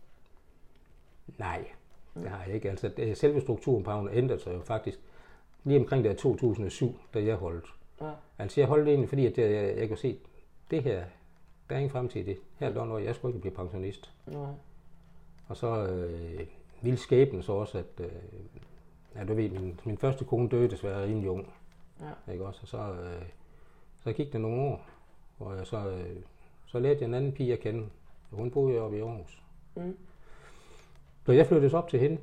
Nej, det har jeg ikke. Altså, det, selve strukturen på havnen ændrede sig jo faktisk lige omkring der 2007, da jeg holdt. Ja. Altså, jeg holdt egentlig, fordi at jeg, jeg, jeg kunne se, det her, der er ingen fremtid i det. Her er jeg skulle ikke blive pensionist. Nej. Og så øh, ville skæbnen så også, at, øh, ja, du ved, min, min første kone døde desværre rimelig ung. Ja. Ikke også? Og så, øh, så gik der nogle år, hvor jeg så, øh, så lærte jeg en anden pige at kende. Hun boede oppe i Aarhus. Mm. Så jeg flyttede så op til hende,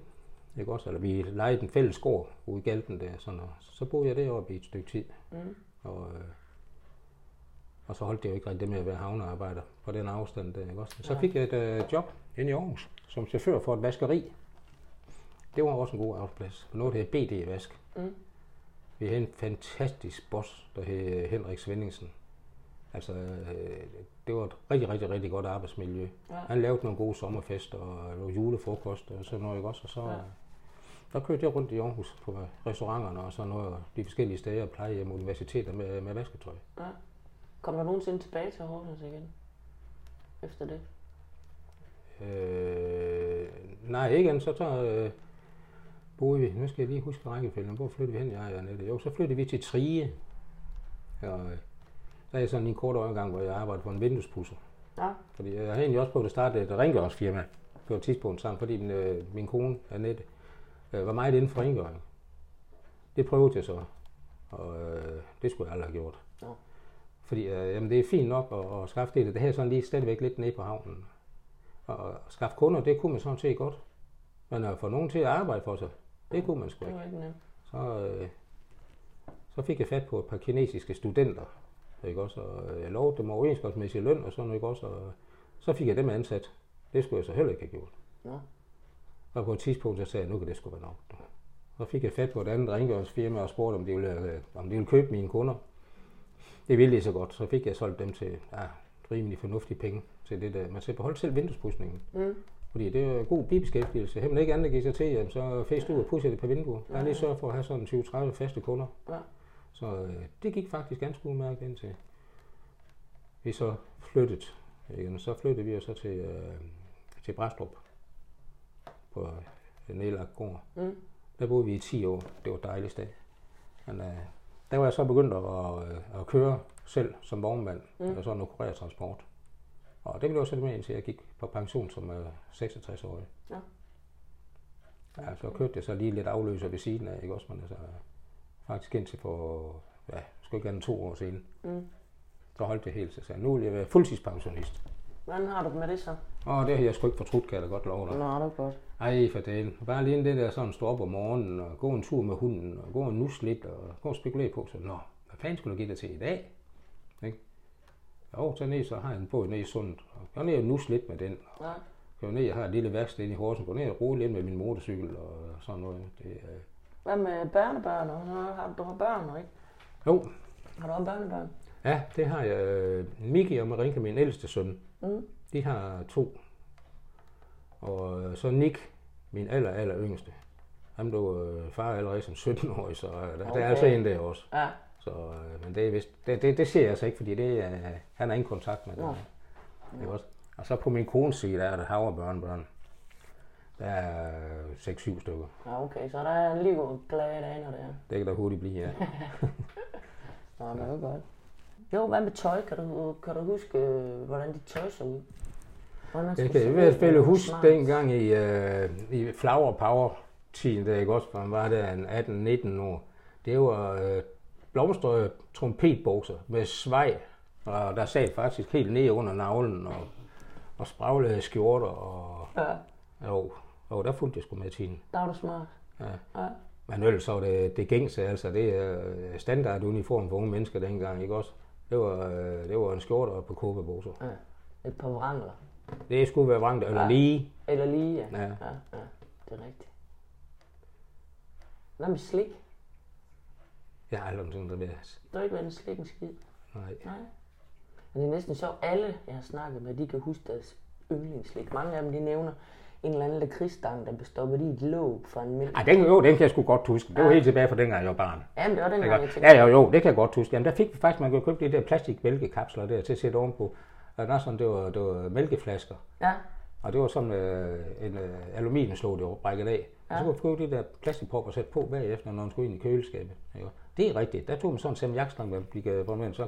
ikke også? Eller vi lejede en fælles gård ude i Galten der, sådan, og så boede jeg deroppe i et stykke tid. Mm. Og, øh, og så holdt det jo ikke rigtig det med at være havnearbejder på den afstand der, ikke også? Så Nej. fik jeg et øh, job inde i Aarhus som chauffør for et vaskeri. Det var også en god arbejdsplads. Noget, der hed BD Vask. Mm. Vi havde en fantastisk boss, der hed Henrik Svendingsen. Altså, øh, det var et rigtig, rigtig, rigtig godt arbejdsmiljø. Ja. Han lavede nogle gode sommerfester og julefrokost og sådan noget, ikke også? Og så, Ja. Så kørte jeg rundt i Aarhus på restauranterne og sådan noget, og de forskellige steder, plejehjem, universiteter med, med vasketøj. Ja. Kom der nogensinde tilbage til Horsens igen? Efter det? Øh, nej, ikke andet. Så tager, øh, boede vi, nu skal jeg lige huske rækkefølgen, hvor flyttede vi hen, jeg og Annette? Jo, så flyttede vi til Trige. Og, øh, der er sådan en kort overgang, hvor jeg arbejdede på en vinduespusser. Ja. Fordi jeg havde egentlig også prøvet at starte et rengøringsfirma på et tidspunkt sammen, fordi min, øh, min kone, Annette, øh, var meget inden for rengøring. Det prøvede jeg så, og øh, det skulle jeg aldrig have gjort. Nå. Fordi øh, jamen, det er fint nok at, at skaffe det. Det her er sådan lige stadigvæk lidt nede på havnen. Og at skaffe kunder, det kunne man sådan set godt. Men at få nogen til at arbejde for sig, det kunne man sgu ikke. Så, øh, så fik jeg fat på et par kinesiske studenter, ikke også, og øh, jeg lovede dem overenskomstmæssig løn og sådan, ikke også, og så fik jeg dem ansat. Det skulle jeg så heller ikke have gjort. Nå. Og på et tidspunkt, så sagde jeg, nu kan det sgu være nok. Så fik jeg fat på et andet rengøringsfirma og spurgte, om de ville, øh, om de ville købe mine kunder. Det ville de så godt. Så fik jeg solgt dem til ja, rimelig fornuftige penge til det der. Man skal beholde selv vinduespudsningen. Mm. Fordi det er god bibeskæftigelse. Har man ikke andet at give sig til, jamen, så fæst ud og pudser det på vinduet. Jeg har lige sørget for at have sådan 20-30 faste kunder. Ja. Så øh, det gik faktisk ganske udmærket indtil vi så flyttede. Igen. Så flyttede vi så til, øh, til Bræstrup på en nedlagt gård. Mm. Der boede vi i 10 år. Det var et dejligt sted. Men øh, der var jeg så begyndt at, øh, at køre selv som vognmand, Mm. og sådan noget transport. Og det blev så med indtil jeg gik på pension som øh, 66-årig. Ja. Ja, så kørte jeg så lige lidt afløser ved siden af, ikke også? Men altså, faktisk indtil for, ja, skulle ikke andet to år siden. Mm. Så holdt jeg helt, så sagde nu vil jeg være fuldtidspensionist. Hvordan har du det med det så? Og det har jeg sgu ikke fortrudt, kan jeg da godt love dig. Nå, det er godt. Ej, for delen. Bare lige det der sådan stå op om morgenen og gå en tur med hunden og gå en nus lidt og gå og spekulere på, så nå, hvad fanden skulle du give dig til i dag? Ikke? Jo, så ned, så har jeg en båd ned i sundet. Og gå ned og nus lidt med den. Ja. Gå ned, jeg har et lille værksted i Horsen. Gå ned og roe lidt med min motorcykel og sådan noget. Det, øh... Hvad med børnebørn? og- Har du har børn, ikke? Jo, Har du også børnebørn? Ja, det har jeg. Miki og Marinka, min ældste søn, Mm. de har to. Og øh, så Nick, min aller, aller yngste. Han blev øh, far allerede som 17-årig, så øh, der, okay. der er altså en der også. Ja. Så, øh, men det, er vist, det, det, det ser jeg altså ikke, fordi det, er, han har ingen kontakt med det. Det er også. Og så på min kones side, der er der havrebørnebørn. Der er 6-7 stykker. Ja, okay. Så der er liv glade dage, når det er. Det kan der hurtigt blive, ja. *laughs* Nå, det er godt. Jo, hvad med tøj? Kan du, kan du huske, øh, hvordan dit tøj så ud? Man Jeg kan i hvert fald man huske smart? dengang i, øh, i Flower Power tiden, der ikke også, han var der en 18-19 år. Det var øh, blomstrede trompetbukser med svej, og der sad faktisk helt ned under navlen, og, og spraglede skjorter, og Ja, jo, jo der fulgte jeg sgu med tiden. der var du smart. Ja. Ja. Men ellers så var det, det gængse, altså det er standarduniform for unge mennesker dengang, ikke også? Det var, øh, det var en skjorte og et par kåbebukser. ja. Et par vrangler. Det skulle være vrangt, eller Ja. lige. Eller lige, ja. Ja. ja. ja. Det er rigtigt. Hvad med slik? Jeg har aldrig nogensinde været. Du har ikke været en slik en skid. Nej. Nej. Men det er næsten sjovt. Alle, jeg har snakket med, de kan huske deres yndlingsslik. Mange af dem, de nævner en eller anden lakridsstang, der består i et låg fra en mælk. Ej, den, jo, den kan jeg sgu godt huske. Det var helt tilbage fra dengang, jeg var barn. Jamen, det var den Ikke? gang, jeg tænkte. Ja, ja, jo, det kan jeg godt huske. Jamen, der fik vi faktisk, man kunne købe de der plastikmælkekapsler der til at sætte ovenpå. Og der sådan, det var, det var mælkeflasker. Ja. Og det var sådan øh, en øh, aluminiumslåg, det var brækket af. Ja. Og så kunne du få de der plastikpropper sat på bagefter, når man skulle ind i køleskabet. Ikke? Det er rigtigt. Der tog man sådan en salmiakstang, man fik øh, hvor man så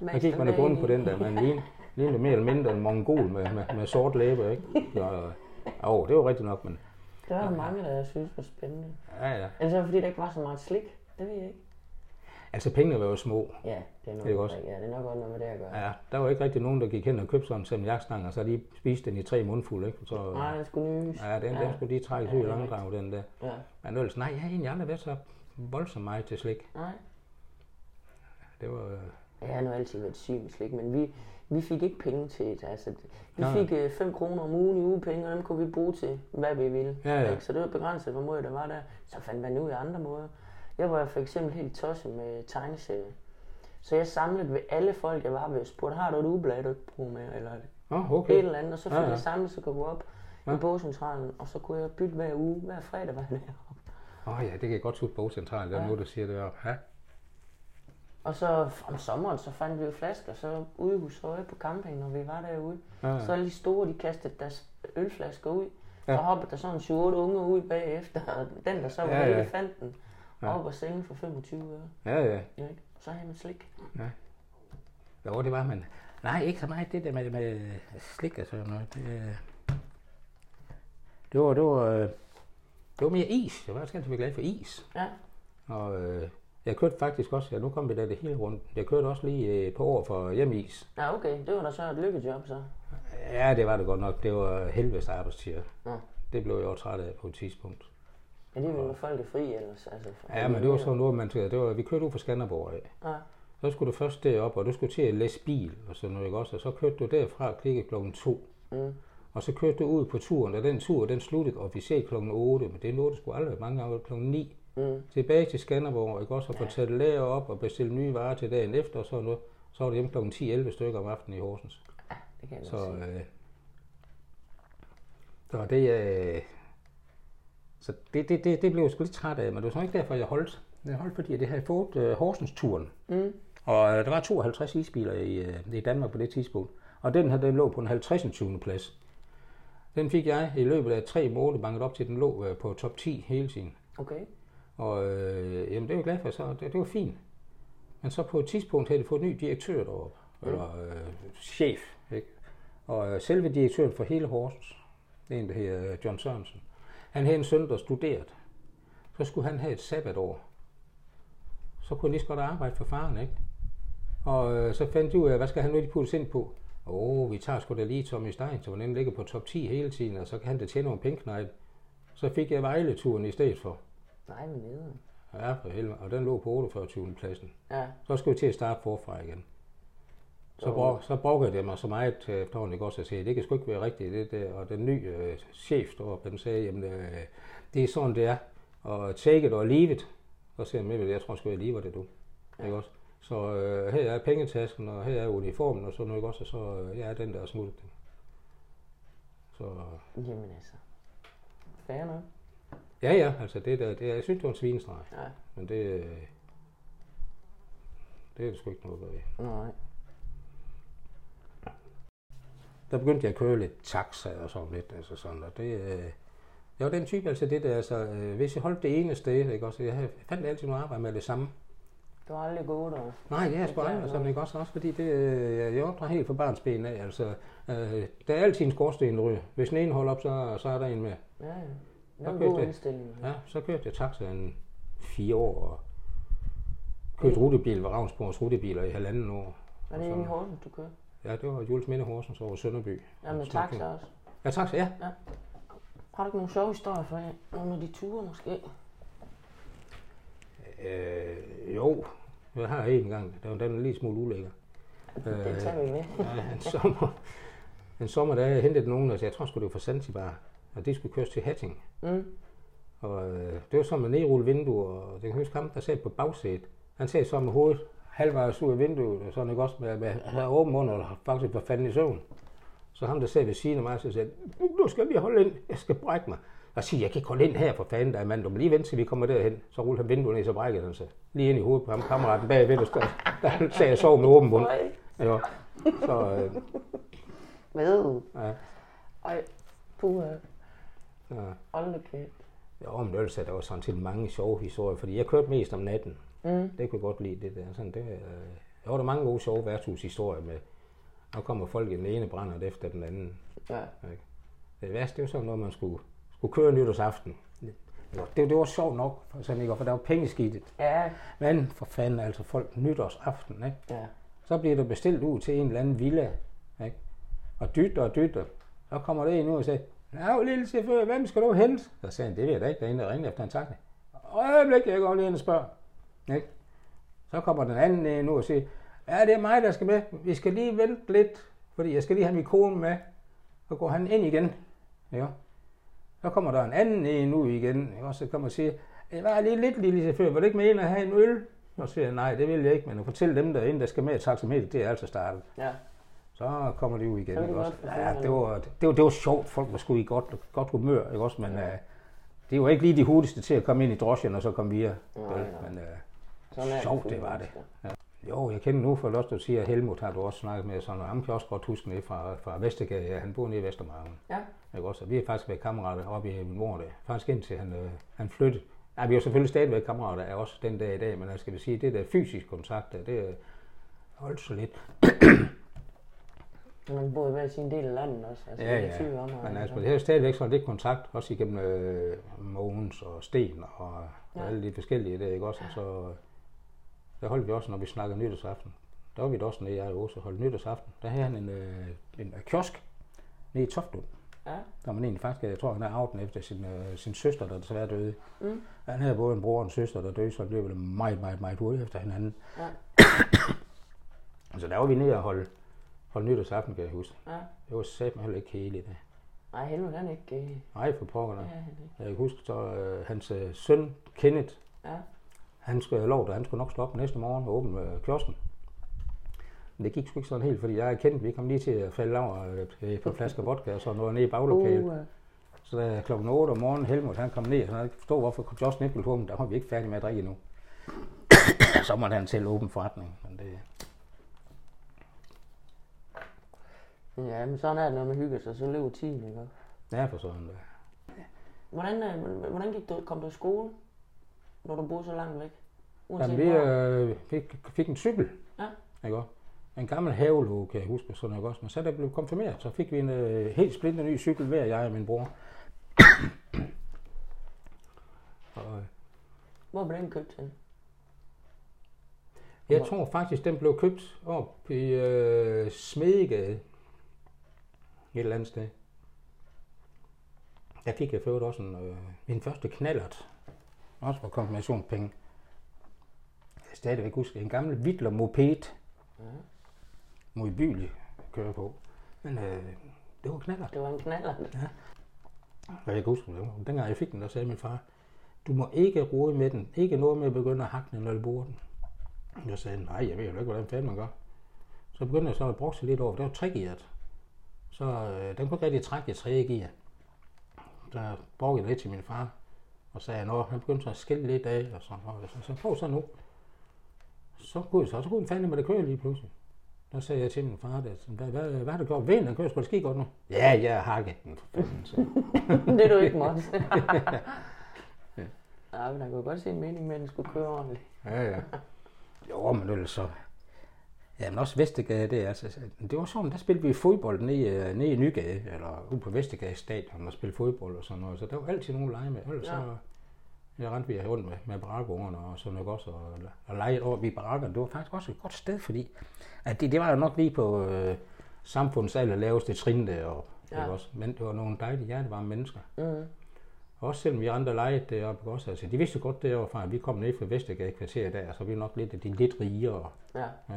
der gik man i bunden på den der, man *laughs* lignede, lignede mere eller mindre en mongol med, med, med sort læber, ikke? *laughs* Og, og det var rigtigt nok, men... Det var der mange, der synes var spændende. Ja, ja. Eller så fordi der ikke var så meget slik. Det ved jeg ikke. Altså pengene var jo små. Ja, det er nok, det er også. Ja, det er nok også noget med det at gøre. Ja, der var ikke rigtig nogen, der gik hen og købte sådan en salmiakstang, og så lige spiste den i tre mundfulde, ikke? Så, nej, den skulle nyes. Ja, den, ja. den skulle lige trækkes ja, ud i langdrag, den der. Ja. Men ellers, nej, jeg har egentlig aldrig været så voldsomt meget til slik. Nej. Det var... Jeg har nu altid været syg med slik, men vi, vi fik ikke penge til det. Altså, vi fik 5 øh, kroner om ugen i ugepenge, og dem kunne vi bruge til, hvad vi ville. Ja, ja. Så det var begrænset, hvor meget der var der. Så fandt man ud af andre måder. Jeg var for eksempel helt tosset med tegneserier. Så jeg samlede ved alle folk, jeg var ved, og spurgte, har du et ugeblad, du ikke bruger med, eller oh, okay. et eller andet. Og så fik ja, ja. jeg samlet, så kunne gå op ja. i bogcentralen, og så kunne jeg bytte hver uge, hver fredag var jeg deroppe. Åh oh, ja, det kan jeg godt huske bogcentralen, der ja. er noget, der siger det op. Ja. Og så om sommeren, så fandt vi jo flasker, så ude hos Høje på camping, når vi var derude. Ja, ja. Så de store, de kastede deres ølflasker ud. Ja. Så hoppede der sådan 7 unge ud bagefter, og *laughs* den, der så var ja, ja. fandt den ja. op og sælge for 25 øre. Ja, ja. ja ikke? Så havde man slik. Ja. Jo, det var man. Nej, ikke så meget det der med, med slik og sådan noget. Det, det var, det var, det var mere is. Jeg var også ganske glad for is. Ja. Og øh, jeg kørte faktisk også, ja nu kom vi da det hele rundt, jeg kørte også lige et par år for hjemmeis. Ja okay, det var da så et lykkejob så. Ja, det var det godt nok. Det var helvedes arbejdstider. Ja. Det blev jeg også træt af på et tidspunkt. Ja, det ville folk er fri ellers. Altså, ja, men det var sådan noget, man det var, vi kørte ud fra Skanderborg af. Ja. Så skulle du først derop, og du skulle til at læse bil og sådan noget, ikke også? Og så kørte du derfra klikke klokken 2. Mm. Og så kørte du ud på turen, og den tur, den sluttede officielt klokken 8, men det nåede du sgu aldrig mange gange klokken 9. Mm. Tilbage til Skanderborg, ikke også? Og få taget lærer op og bestille nye varer til dagen efter, og sådan noget. Så var det hjemme klokken 10-11 stykker om aftenen i Horsens. Ja, det kan jeg så, øh, så det, øh, så det, det, det, det blev jeg sgu lidt træt af, men det var så ikke derfor, jeg holdt. Jeg holdt, fordi det havde fået uh, Horsens-turen. Mm. Og uh, der var 52 isbiler i, uh, i Danmark på det tidspunkt. Og den her, den lå på en 50. 20. plads. Den fik jeg i løbet af tre måneder banket op til, den lå uh, på top 10 hele tiden. Okay. Og uh, jamen, det var jeg glad for, så det, det var fint. Men så på et tidspunkt havde de fået en ny direktør deroppe, mm. eller uh, chef. Ikke? Og uh, selve direktøren for hele Horsens, en der hedder John Sørensen, han havde en søn, der studerede. Så skulle han have et sabbatår. Så kunne han lige så godt arbejde for faren, ikke? Og øh, så fandt de ud af, hvad skal han nu lige putte ind på? Åh, oh, vi tager sgu da lige Tommy Stein, så den ligger på top 10 hele tiden, og så kan han da tjene nogle penge Så fik jeg Vejle-turen i stedet for. Nej, men nede. Ja, for helvede. Og den lå på 48. pladsen. Ja. Så skulle vi til at starte forfra igen. Så, brug, så brugte det mig så meget til efterhånden, ikke også at sige, det kan sgu ikke være rigtigt, det der. Og den nye øh, chef deroppe, den sagde, jamen, øh, det er sådan, det er. Og take it or leave it. Så siger jeg med, jeg tror sgu, jeg lever det, du. Ja. Ikke også? Så øh, her er pengetasken, og her er uniformen, og så noget også, og så øh, jeg er den, der er smuttet. Så... Jamen altså, fair nok. Ja, ja, altså det der, det, jeg synes, det var en svinestreg. Ja. Men det, øh, det er det sgu ikke noget ved. Nej. der begyndte jeg at køre lidt taxa og sådan lidt, altså sådan, og det, øh, jeg var den type, altså det der, altså, øh, hvis jeg holdt det ene sted, ikke også, jeg fandt altid noget arbejde med det samme. Du har aldrig gået der? Nej, det er sgu aldrig sådan, ikke også, også fordi det, øh, jeg opdrager helt fra barns ben af, altså, øh, der er altid en skorsten, der ryger. Hvis den ene holder op, så, så er der en med. Ja, ja. Det er en god indstilling. Ja, så kørte jeg taxa en fire år, og kørte rutebil ved Ravnsborgs rutebiler i halvanden år. Er det i Horsens, du kører? Ja, det var Jules Minde Horsens over Sønderby. Ja, med taxa også. Ja, taxa, ja. ja. Har du ikke nogle sjove historier for nogle af de ture måske? Øh, jo, jeg har en gang. Den er en lille smule ulækker. Det tager vi med. ja, en sommer, en sommer, der jeg hentede nogen, altså jeg tror sgu det var fra Zanzibar, og det skulle køres til Hatting. Mm. Og øh, det var så med nedrulle vinduer, og det kan huske ham, der sad på bagsædet. Han sad så med hovedet halvvejs ud af vinduet, og sådan ikke også med, med, med åben mund, og faktisk var fanden i søvn. Så ham, der sad ved siden af mig, så sagde, nu skal vi holde ind, jeg skal brække mig. Og sige, jeg kan ikke holde ind her for fanden, der er mand, du må lige vente til vi kommer derhen. Så rullede han vinduet ned, så brækkede han sig. Lige ind i hovedet på ham, kammeraten bagved, der, der sagde, jeg sov med åben mund. Ja. Så, øh, Ved. ja, Ej, puha. Ja. Hold kæft. Jo, men ellers er der også sådan til mange sjove historier, fordi jeg kørte mest om natten. Mm. Det kunne jeg godt lide, det der. Sådan, det, øh, der var der mange gode sjove værtshushistorier med. Nu kommer folk i den ene brænder efter den anden. Ja. Ikke? Det værste, det var sådan noget, man skulle, skulle køre nytårsaften. Det, det var sjovt nok, for, sådan, ikke? for der var pengeskidt. Ja. Men for fanden, altså folk nytårsaften, ikke? Ja. så bliver der bestilt ud til en eller anden villa, ikke? og dytter og dytter. Så kommer der en ud og siger, Ja, lille chauffør, hvem skal du hente? Så sagde han, det ved jeg da ikke, der er en, der ringer efter en taxa. Øjeblik, jeg går lige ind og spørger. Ikke? Så kommer den anden ind nu og siger, ja, det er mig, der skal med. Vi skal lige vente lidt, fordi jeg skal lige have min kone med. Så går han ind igen. Ja. Så kommer der en anden en ud igen, ikke? og så kommer og siger, jeg var lige lidt lille chauffør, var det ikke med ind og have en øl? Og så siger jeg, nej, det vil jeg ikke, men at fortælle dem derinde, der skal med i taxameter, det er altså startet. Ja. Så kommer de ud igen. Det ikke også? Ja, det var, det, var, det var sjovt. Folk var sgu i godt, godt humør, ikke også? Men ja. uh, det var ikke lige de hurtigste til at komme ind i drosjen og så komme via. Nej, nej. Men uh, Sådan sjovt, det var det. mennesker. Jo, jeg kender nu for Lost, du siger, at Helmut har du også snakket med, sådan, og ham kan også godt huske nede fra, fra Vestergade. Ja, han bor nede i Vestermarken. Ja. Ikke også? Og vi har faktisk været kammerater oppe i min mor, der. faktisk indtil han, øh, han flyttede. Ja, vi er jo selvfølgelig stadigvæk kammerater af også den dag i dag, men jeg skal sige, det der fysisk kontakt, der, det er holdt så lidt. Man bor i hver sin del af landet også. Altså, Ja, det er ja. syge områder, Men altså, ikke? det er stadigvæk sådan lidt kontakt, også igennem øh, Mogens og Sten og, og Ja. alle de forskellige der, ikke også? Og så, der holdt vi også, når vi snakkede nytårsaften. Der var vi da også nede, jeg og Åse, holdt nytårsaften. Der havde han en, øh, en øh, kiosk nede i Toftund. Ja. Der man egentlig faktisk, jeg tror, han er aften efter sin, øh, sin søster, der desværre døde. Mm. Han havde både en bror og en søster, der døde, så det blev meget, meget, meget hurtigt efter hinanden. Ja. *coughs* Så der var vi nede og holde, holde nytårsaften, kan jeg huske. Ja. Det var satme heller ikke kedeligt. det. Nej, Helmut han er ikke... Øh, Nej, for pokker. ja, Ja. Jeg kan huske, så øh, hans øh, søn, Kenneth, Ja. han skulle lov, at han skulle nok stå op næste morgen og åbne øh, kiosken. Men det gik sgu ikke sådan helt, fordi jeg er kendt, vi kom lige til at falde over øh, på flasker *laughs* vodka og så noget nede i baglokalet. Uh, Så da klokken 8 om morgenen, Helmut han kom ned, og han havde ikke forstået, hvorfor kiosken ikke åbent, der var vi ikke færdige med at drikke endnu. *coughs* så måtte han selv åbne forretning. Men det, ja, men sådan er det, når man hygger sig, så lever tiden, ikke? ja, for sådan. Øh. Hvordan, øh, hvordan gik du, kom du i skole, når du boede så langt væk? Uanset Jamen, vi øh, fik, fik en cykel. Ja. Ikke også? En gammel havelåge, kan jeg huske, sådan noget også. Men så da jeg blev konfirmeret, så fik vi en øh, helt splinter ny cykel hver, jeg og min bror. *coughs* og, øh, Hvor blev den købt hen? jeg tror faktisk, den blev købt op i øh, Smedegade. Et eller andet sted. Der fik jeg ført også en, øh, min første knallert. Også for konfirmationspenge. Jeg kan stadigvæk huske en gammel Wittler moped. Ja. modbylig kører på. Men øh, det var knaller. Det var en knaller. Og jeg kan huske, var- dengang jeg fik den, der sagde min far, du må ikke rode med den. Ikke noget med at begynde at hakke den, når du bruger den. Jeg sagde, nej, jeg ved jo ikke, hvordan fanden man gør. Så begyndte jeg så at bruge sig lidt over. Det var tregearet. Så øh, den kunne ikke rigtig trække i tredje gear. Der brugte jeg lidt til min far. Og sagde, nå, han begyndte at skille lidt af. Og sådan, og så, så prøv så nu. Så kunne så, så kunne den fandme med det køre lige pludselig. Der sagde jeg til min far, der, hvad, hvad, hvad har du gjort? Vinden, den kører sgu skide godt nu. Ja, jeg har hakket den. *laughs* det er du ikke måtte. *laughs* ja, men der kunne godt se en mening med, at den skulle køre ordentligt. Ja, ja. Jo, men det er så... Ja, men også Vestergade, det er altså... Det var sådan, der spillede vi fodbold nede, øh, nede i Nygade, eller ude på Vestergade stadion og spille fodbold og sådan noget. Så der var altid nogen at lege med. Ellers Ja. så... Jeg rendte vi rundt med, med barakungerne og sådan noget også, og, og lege over ved barakkerne. Det var faktisk også et godt sted, fordi at det, det var jo nok lige på øh, samfundets aller laveste trin der, og, Ja. også, men det var nogle dejlige hjertevarme mennesker. Mm. Også selvom vi andre legede deroppe ikke også, altså de vidste godt derovre fra, at vi kom ned fra Vestergade kvarter der, så vi er nok lidt, de lidt rigere. Ja.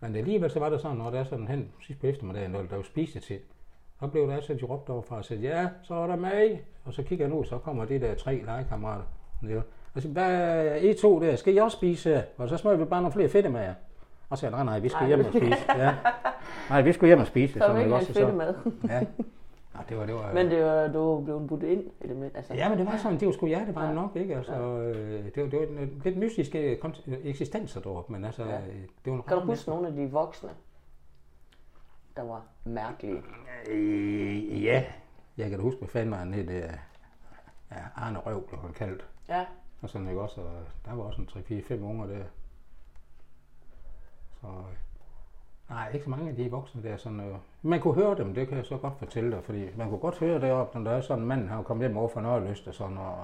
Men alligevel så var det sådan, når der er sådan hen sidst på eftermiddagen, når der var spisetid, så blev der altså, de råbte overfra og sagde, ja, så er der mag. Og så kigger jeg nu, så kommer de der tre legekammerater. Og så, hvad er I to der? Skal I også spise? Og så smører vi bare nogle flere fedte med jer. Og så sagde nej, nej, vi skal Nej. hjem og spise. *laughs* Ja. Nej, vi skulle hjem og spise. Så var ikke også? Så- fedt mad. Ja. Nej, det var, det var, Men det var, du blev budt ind i det. Altså, Ja, men det var sådan, det var sgu Ja. ja. nok, ikke? Altså, øh, det, var, det var en lidt mystiske eksistenser deroppe, men altså, Ja. ja. det var Kan du huske nogle af de voksne? der var mærkelige? Øh, ja, jeg kan da huske, hvad fanden var han hed, det ja, Arne Røv, blev han kaldt. Ja, Og sådan ikke også, og der var også en 3-4-5 unger der. Så, øh, nej, ikke så mange af de voksne der. Sådan, øh, man kunne høre dem, det kan jeg så godt fortælle dig, fordi man kunne godt høre deroppe, når der er sådan en mand, han kom hjem over for Nørrelyst og sådan, og,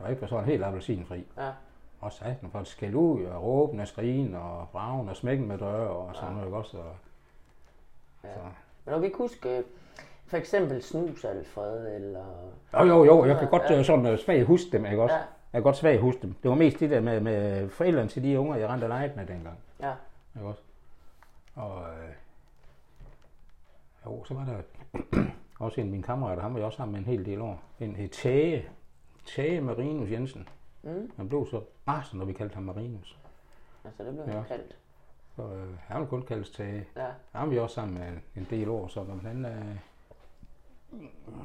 og ikke var sådan helt appelsinfri. ja. Og satan for at skælde ud og råben og skrigen og bragen og smækken med døre og sådan noget, ikke også? Og, Ja. så. Men du kan ikke huske, øh, for eksempel snus Alfred, eller... Jo, jo, jo, jeg kan godt Ja. ja. sådan uh, svagt huske dem, ikke også? Ja. Ja. Jeg kan godt svagt huske dem. Det var mest det der med, med forældrene til de unger, jeg rendte og legede med dengang. Ja, Ikke også? Og øh, jo, så var der *clears throat* også en af mine kammerater, han var jeg også sammen med en hel del år. En hed Tage, Tage Marinus Jensen. mm. Han blev så rasende, når vi kaldte ham Marinus. altså det blev ja. Ja. kaldt. Så øh, han ville kun kaldes Tage. Ja, Han var vi også sammen med en del år, så men han, øh,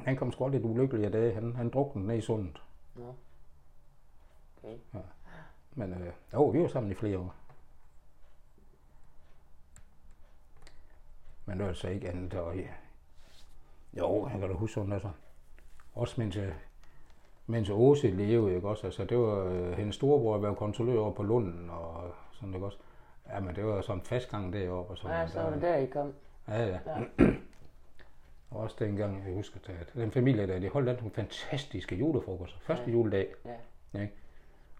han kom sgu lidt ulykkelig af det. Han, han druknede ned i sundet. nå. Okay. Men øh, jo, vi var sammen i flere år. Men det var altså ikke andet. Og, ja. Jo, jeg kan da huske sådan, altså. Også mens, mens Åse levede, ikke også? Altså, det var øh, hendes storebror være kontrollør over på Lunden, og sådan, ikke også? Ja, men det var en fast gang deroppe. Og sådan, Ja, så var det der, I kom. Ja, ja. Ja. *clears throat* Og også dengang, jeg husker, at den familie der, de holdt nogle fantastiske julefrokoster. Første Ja. juledag. Ja. Ikke?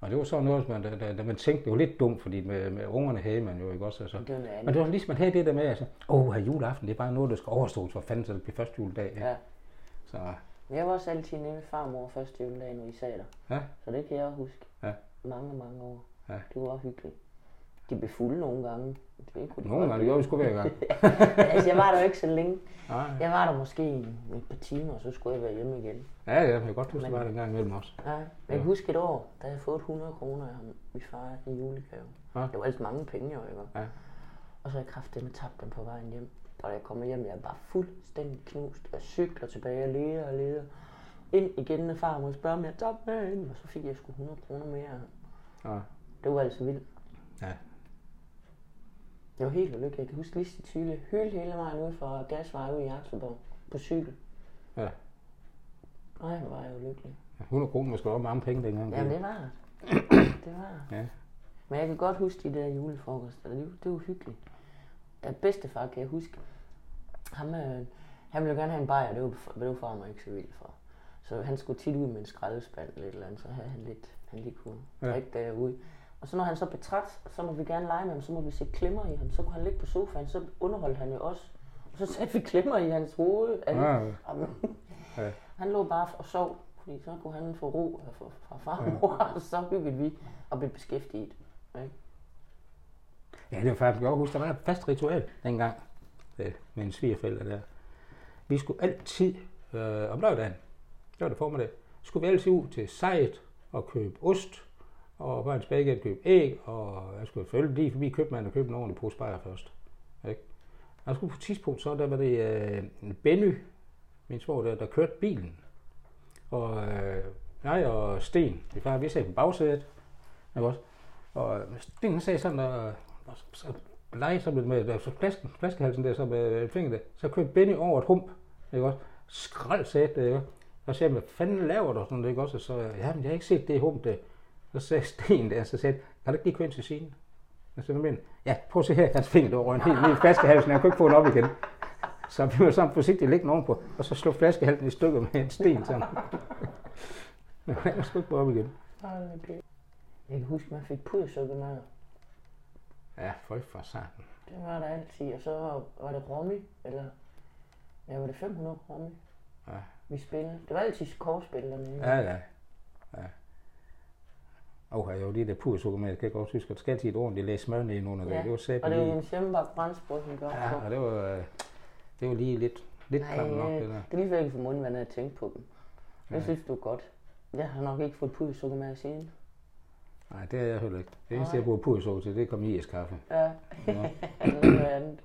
Og det var sådan noget, man, da, da, man tænkte, det var lidt dumt, fordi med, med ungerne havde man jo ikke også. Altså. Det Men det var ligesom, man havde det der med, altså, åh, her juleaften, det er bare noget, der skal overstås, for fanden, så det bliver første juledag. Ikke? Ja. Så, Jeg var også altid nede ved farmor første juledag, når I sagde der. ja, Så det kan jeg huske. Ja. Mange, mange år. Ja. Det var hyggeligt. De blev fulde nogle gange. Det kunne de nogle gange, det gjorde vi sgu hver gang. *laughs* altså, jeg var der jo ikke så længe. Nej, Jeg var der måske et par timer, og så skulle jeg være hjemme igen. ja, ja, jeg kan godt huske, Men- var det en gang imellem også. Ja, jeg kan Ja. huske et år, da jeg fået 100 kroner af ham, min far i julegave. Ja. Det var altså mange penge, jo, ikke? Ja. Og så har jeg kraftigt tabt dem på vejen hjem. Og da jeg kommer hjem, jeg er bare fuldstændig knust. Jeg cykler tilbage og leder og leder. Ind igen, når far må spørge, om jeg tabt med. Og så fik jeg sgu 100 kroner mere. Ja. Det var altså vildt. Ja. Jeg var helt ulykkelig. Jeg kan huske lige så tydeligt. Hyld hele vejen ud fra gasvej ud i Akselborg på cykel. Ja. Nej, hvor var jeg ulykkelig. 100 kroner, skal også mange penge dengang. Jamen, det var det. *clears throat* Var. Ja. Men jeg kan godt huske de der julefrokoster. Det, det var hyggeligt. Der bedstefar kan jeg huske. Han, øh, han ville gerne have en bajer, det var, det var far mig ikke så vild for. Så han skulle tit ud med en skraldespand eller et eller andet, så havde han lidt, han lige kunne Ja. drikke derude. Og så når han så blev træt, så må vi gerne lege med ham, så må vi sætte klemmer i ham. Så kunne han ligge på sofaen, så underholdt han jo os. Og så satte vi klemmer i hans hoved. Altså, Ja, Ja. Han lå bare og sov, fordi så kunne han få ro fra, fra far og mor, og så hyggede vi og blev beskæftiget. Ikke? Ja, det var faktisk, kan huske, der var et fast ritual dengang øh, med en svigerforældre der. Vi skulle altid, øh, om lørdagen, det var det formiddag, skulle vi altid ud til sejt og købe ost, og børn tilbage igen købe æg, og jeg skulle følge lige forbi købmanden og købe en ordentlig pose bajer først. Ikke? Jeg skulle på et tidspunkt, så der var det øh, en Benny, min svår, der, der kørte bilen. Og øh, jeg og Sten, vi far, vi sad på bagsædet, ikke også? Og Sten sagde sådan, og, og så, så lege så med, med så flasken, flaskehalsen der, så med øh, fingeren der, så kørte Benny over et hump, ikke også? Skrald sagde det, ikke? Og så sagde hvad fanden laver du sådan, ikke også? Og så, ja, men jeg har ikke set det hump der. Så sagde Sten der, så sagde kan du ikke lige køre ind til siden? Og så men, ja, prøv at se her, hans finger, der var en helt i flaskehalsen, jeg kunne ikke få den op igen. Så vi var sådan forsigtigt liggende ovenpå, og så slog flaskehalsen i stykker med en sten sådan. Men jeg skulle ikke op igen. Jeg kan huske, man fik pudersukker med. Ja, føj for satan. Det var der altid. Og så var, var det Rommi, eller ja, var det 500 Rommi, Ja. vi spillede. Det var altid kortspil dernede. Ja, ja. ja. Og jeg jo lige der pursukker med, jeg kan godt huske, der skal altid et ordentligt læse smør ned under det. Ja, Det var sæt Og det var en hjemmebagt brændsbrød, som gør Ja, og det var, øh, det var lige lidt, lidt Nej, klamt nok, øh, det der. det er lige før, jeg kan få mundvand af at tænke på dem. Jeg Ja. synes, det var godt. Jeg har nok ikke fået pudersukker med siden. Nej, det er jeg heller ikke. Det eneste, Nej. jeg bruger pursukker til, det er kom i kaffe. Ja, *laughs* noget andet.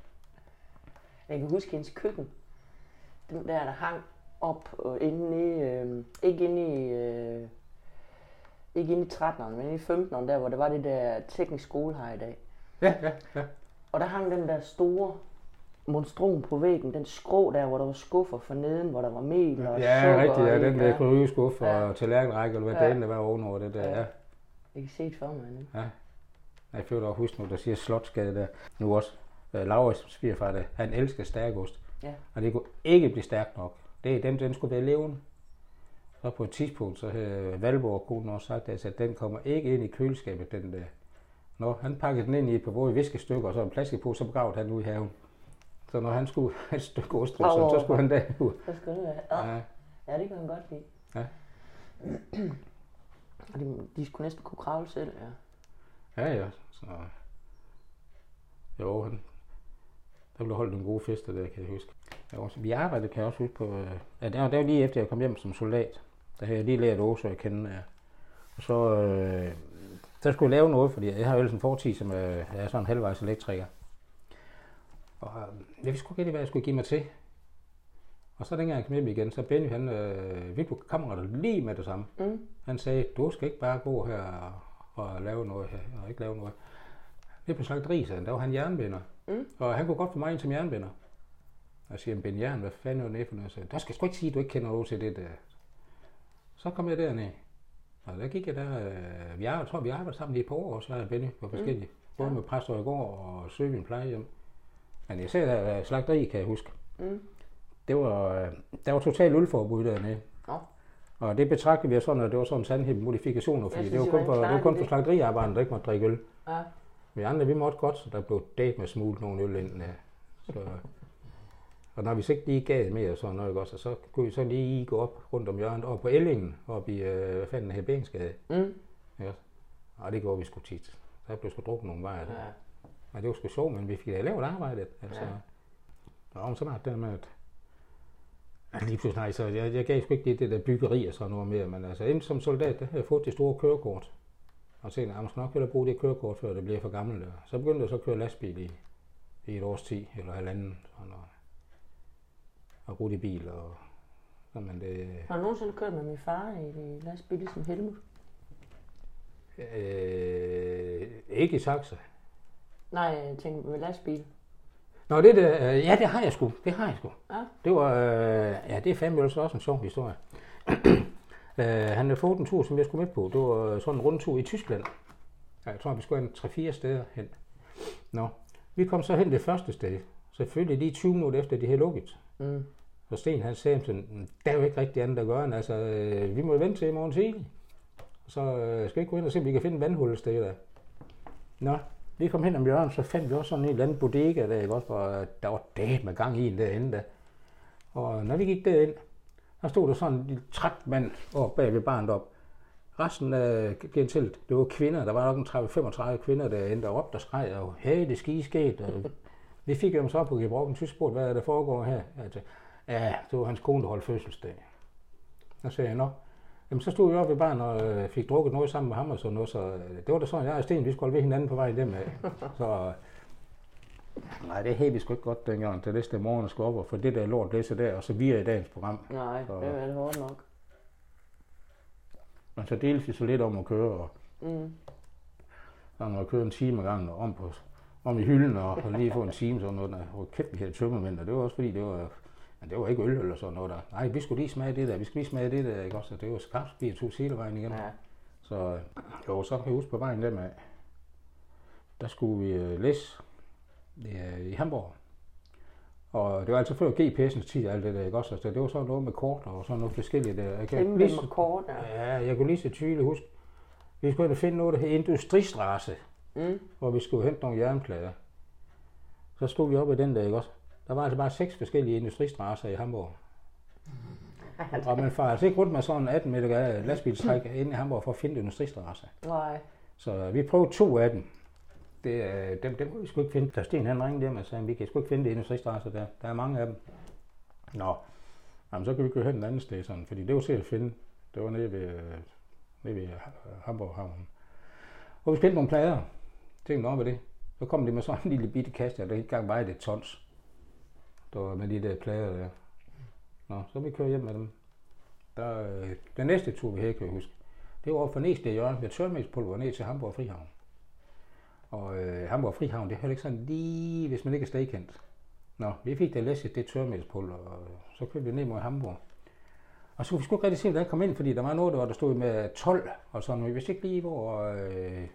Jeg kan huske hendes køkken. Den der, der hang op og inde i, øh, ikke inde i, øh, ikke inde i 13'eren, men inde i 15'eren, der hvor der var det der teknisk skole her i dag. Ja, ja, ja. Og der hang den der store monstrom på væggen, den skrå der, hvor der var skuffer for neden, hvor der var mel og Ja, sukker rigtigt, ja, den der kryddeskuffe Ja. og tallerkenrække, eller hvad Ja. ja. det der var ovenover det der. Ja. Ja. Jeg kan se det for mig nu. Jeg føler også huske nu, der siger Slotsgade der. Nu også. Uh, Laurits svigerfar, han elsker stærkost. Ja. Og det kunne ikke blive stærkt nok. Det er den, den skulle være levende. Så på et tidspunkt, så havde Valborg konen også sagt, altså, at den kommer ikke ind i køleskabet, den der. Når han pakkede den ind i et par våde viskestykker, og så en plastikpose, så begravede han ud i haven. Så når han skulle have et stykke ost, så, Åh. så skulle han derud. Så det være. Ja. Ja. det kan man godt lide. Ja. Og *clears throat* de, de skulle næsten kunne kravle selv, ja. Ja, ja. Så... Jo, han... der blev holdt nogle gode fester der, kan jeg huske. Jeg også... Vi arbejdede, kan jeg også huske på... øh, Ja, det var, det var lige efter, jeg kom hjem som soldat. Der havde jeg lige lært Åse at kende. Ja. Og så, øh... så skulle jeg lave noget, fordi jeg har jo ellers en fortid, som øh... jeg er sådan en halvvejs elektriker. Og øh... jeg vidste ikke hvad jeg skulle give mig til. Og så dengang jeg kom hjem igen, så Benny, han, øh, vi blev kammerater lige med det samme. Mm. Han sagde, du skal ikke bare gå her og, og lave noget her, og ikke lave noget. Det på slagteri, sagde han, der var han jernbinder. Mm. Og han kunne godt få mig ind som jernbinder. Og jeg siger, Ben Jern, hvad fanden er det for noget? Sagde, der skal sgu ikke sige, at du ikke kender til det der. Så kom jeg derned. Og der gik jeg der, øh, vi arbejdede, jeg tror, vi arbejdede sammen i et par år, så er Benny på forskellige. Mm. Både Ja. med Præster i går og Søvin plejehjem. Men jeg ser der øh, slagteri, kan jeg huske. Mm. Det var, øh, der var totalt ølforbud dernede. Nå. Og det betragtede vi sådan, at det var sådan en sandhed modifikationer, fordi Jeg det var synes, kun for, det var en kun for slagteriarbejderne, der ikke måtte drikke øl. Ja. Vi andre, vi måtte godt, så der blev date med smuglet nogle øl ind. Ja. Så, og når vi så ikke lige gav mere sådan noget, ikke også, så kunne vi så lige gå op rundt om hjørnet, og på Ellingen, op i, øh, hvad fanden her, Bensgade. Mm. Og det gjorde vi sgu tit. Der blev sgu drukket nogle vejer. Ja. Men det var sgu sjovt, men vi fik da lavet arbejdet. Altså. Ja. Ja. Og så var det der med, at lige pludselig, nej, så jeg, jeg gav sgu ikke det, det der byggeri og sådan noget mere, men altså inden som soldat, der havde jeg fået det store kørekort. Og så tænkte jeg, skal nok hellere bruge det kørekort, før det bliver for gammelt. Og så begyndte jeg så at køre lastbil i, i et års tid, eller halvanden, sådan noget. Og i bil, og så men det, Har du nogensinde kørt med min far i lastbil, ligesom Helmut? øh, ikke i taxa. Nej, jeg tænker med lastbil. Nå, det der, øh, ja, det har jeg sgu. Det har jeg sgu. Ja. Det var, øh, ja, det er fandme også også en sjov historie. *clears throat* øh, han havde fået en tur, som jeg skulle med på. Det var sådan en rundtur i Tyskland. Ja, Jeg tror, vi skulle en 3-4 steder hen. Nå, vi kom så hen det første sted. Selvfølgelig lige 20 minutter efter, de havde lukket. Mm. Og Sten han sagde sådan, der er jo ikke rigtig andet at gøre, end altså, øh, vi må vente til i morgen tidlig. Så øh, skal vi ikke gå ind og se, om vi kan finde vandhullet vandhul et sted der. Nå, vi kom hen om hjørnet, så fandt vi også sådan en eller anden bodega der, ikke også, hvor øh, der var dæt med gang i en derinde der. Og øh, når vi gik derind, der stod der sådan en lille træt mand oppe bag ved barnet op. Resten af gentilt, det var kvinder. Der var nok en 30-35 kvinder derinde, der råbte og skreg, og hey, det ski sket. Og vi fik dem så på Gebrokken tysk spurgt, hvad er der foregår her? Altså, ja, det var hans kone, der holdt fødselsdag. Så sagde jeg, nå. Jamen, så stod vi oppe ved barn og øh, fik drukket noget sammen med ham og sådan noget, så øh, det var da sådan, jeg og Sten, vi skulle holde ved hinanden på vej hjem af. *laughs* Så øh, nej, det havde vi sgu ikke godt dengang, til næste morgen skulle op og få det der lort læse der, og så videre i dagens program. Nej, Så- det er det hårdt nok. Men så delte vi så lidt om at køre, og Mm. så når jeg kørte en time ad gangen og om, på, om i hylden og, og lige få en time sådan noget, hvor kæft vi havde tømmermænd, og det var også fordi, det var, men det var ikke øl eller sådan noget der. Nej, vi skulle lige smage det der, vi skulle lige smage det der, ikke også? Og det var skarpt, vi tog hele vejen igen. Ja. Så øh, jo, så kan jeg huske på vejen der med, der skulle vi øh, læse øh, i Hamburg. Og det var altså før GPS'ens tid, alt det der, ikke også? Altså, det var sådan noget med kort og sådan noget forskelligt der. Jeg kan Kæmpe lige, med kort, ja. ja, jeg kunne lige så tydeligt huske, vi skulle ind og finde noget, der hed Industristrasse, Mm. hvor vi skulle hente nogle jernplader. Så stod vi oppe i den der, ikke også? Der var altså bare seks forskellige industristrasser i Hamburg. *laughs* Og man får altså ikke rundt med sådan en 18 meter lastbilstræk ind i Hamburg for at finde industristrasser. Nej. Så vi prøvede to af dem. Det, øh, dem, dem kunne vi sgu ikke finde. Da Sten han ringede hjem og sagde, vi kan sgu ikke finde det industristrasser der. Der er mange af dem. Nå, Jamen, så kan vi køre hen et andet sted, sådan, fordi det var til at finde. Det var nede ved, øh, nede ved Hamburg Havn. Og vi spillede nogle plader. Tænkte op ved det. Så kom de med sådan en lille bitte kasse, der ikke engang vejede et tons. Der var med de der plader der. Nå, så vi kører hjem med dem. Der, øh, den næste tur, vi havde, kan jeg huske, det var for fra næste hjørne med tørmælkspulver ned til Hamburg Frihavn. Og øh, Hamburg Frihavn, det er ikke sådan lige, hvis man ikke er stedkendt. Nå, vi fik da læsset det tørmælspulver, og så købte vi ned mod Hamburg. Og så kunne vi sgu ikke rigtig se, hvordan kom ind, fordi der var noget, der, var, der stod med 12 og sådan, men vi vidste ikke lige, hvor øh,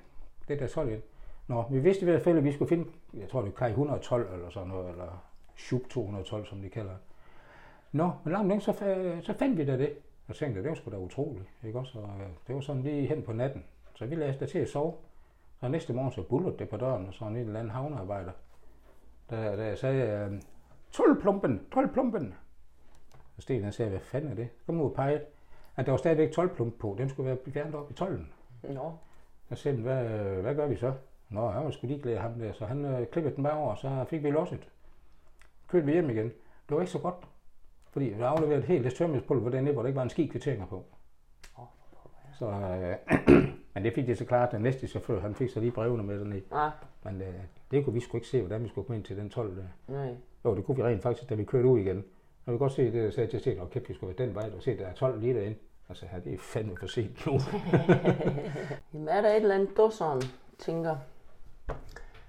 det der 12 ind. Nå, vi vidste i hvert fald, at vi skulle finde, jeg tror det er Kai 112 eller sådan noget, eller Schub 212, som de kalder det. Nå, men langt længe, så, fa- så fandt vi da det. Og tænkte, det var sgu da utroligt, ikke også? Og øh, det var sådan lige hen på natten. Så vi lagde os til at sove. Og næste morgen så bullede det på døren, og sådan en eller anden havnearbejder. Der, der sagde, øh, tolvplumpen, tolvplumpen. Og Sten han sagde, hvad fanden er det? Kom nu og pege. At der var stadigvæk 12 plump på. Den skulle være fjernet op i 12. Nå, Jeg sagde, hvad, hvad gør vi så? Nå, han var sgu ligeglad ham der, så han øh, klippede den bare over, og så fik vi losset. Kørte vi hjem igen. Det var ikke så godt, fordi vi afleverede helt det tørmælspulver dernede, hvor der ikke var en ski kvitteringer på. Så, øh, *clears throat* men det fik de så klart, den næste chauffør, han fik så lige brevene med dernede. nej, Men øh, det kunne vi sgu ikke se, hvordan vi skulle komme ind til den 12 der. nej. Jo, det kunne vi rent faktisk, da vi kørte ud igen. Jeg vil godt se det, der sagde til Sten, og kæft, vi skulle være den vej, og se, der er 12 lige derinde. Altså, ja, det er fandme for sent nu. *laughs* Jamen er der et eller andet, du sådan tænker,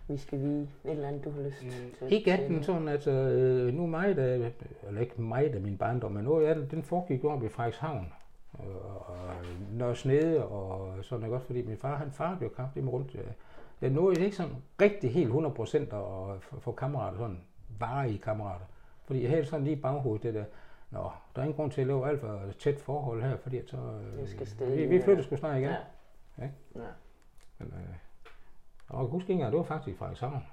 vi skal vide, et eller andet, du har lyst til? Mm, Ikke andet sådan, altså, øh, nu mig, der, eller ikke mig, der min barndom, men noget af den, den foregik jo oppe i Frederikshavn. Og, og Nørre Snede og sådan noget godt, fordi min far, han far blev kraftigt med rundt. Jeg nåede ikke sådan rigtig helt 100% at få- kammerater, sådan varige kammerater. Fordi jeg havde sådan lige i baghovedet det der, Nå, der er ingen grund til at lave alt for tæt forhold her, fordi at så... øh, Vi vi, vi flytter sgu snart igen. Ja. Ja. ja. Men, øh, og jeg ikke engang, det var faktisk fra Frederikshavn.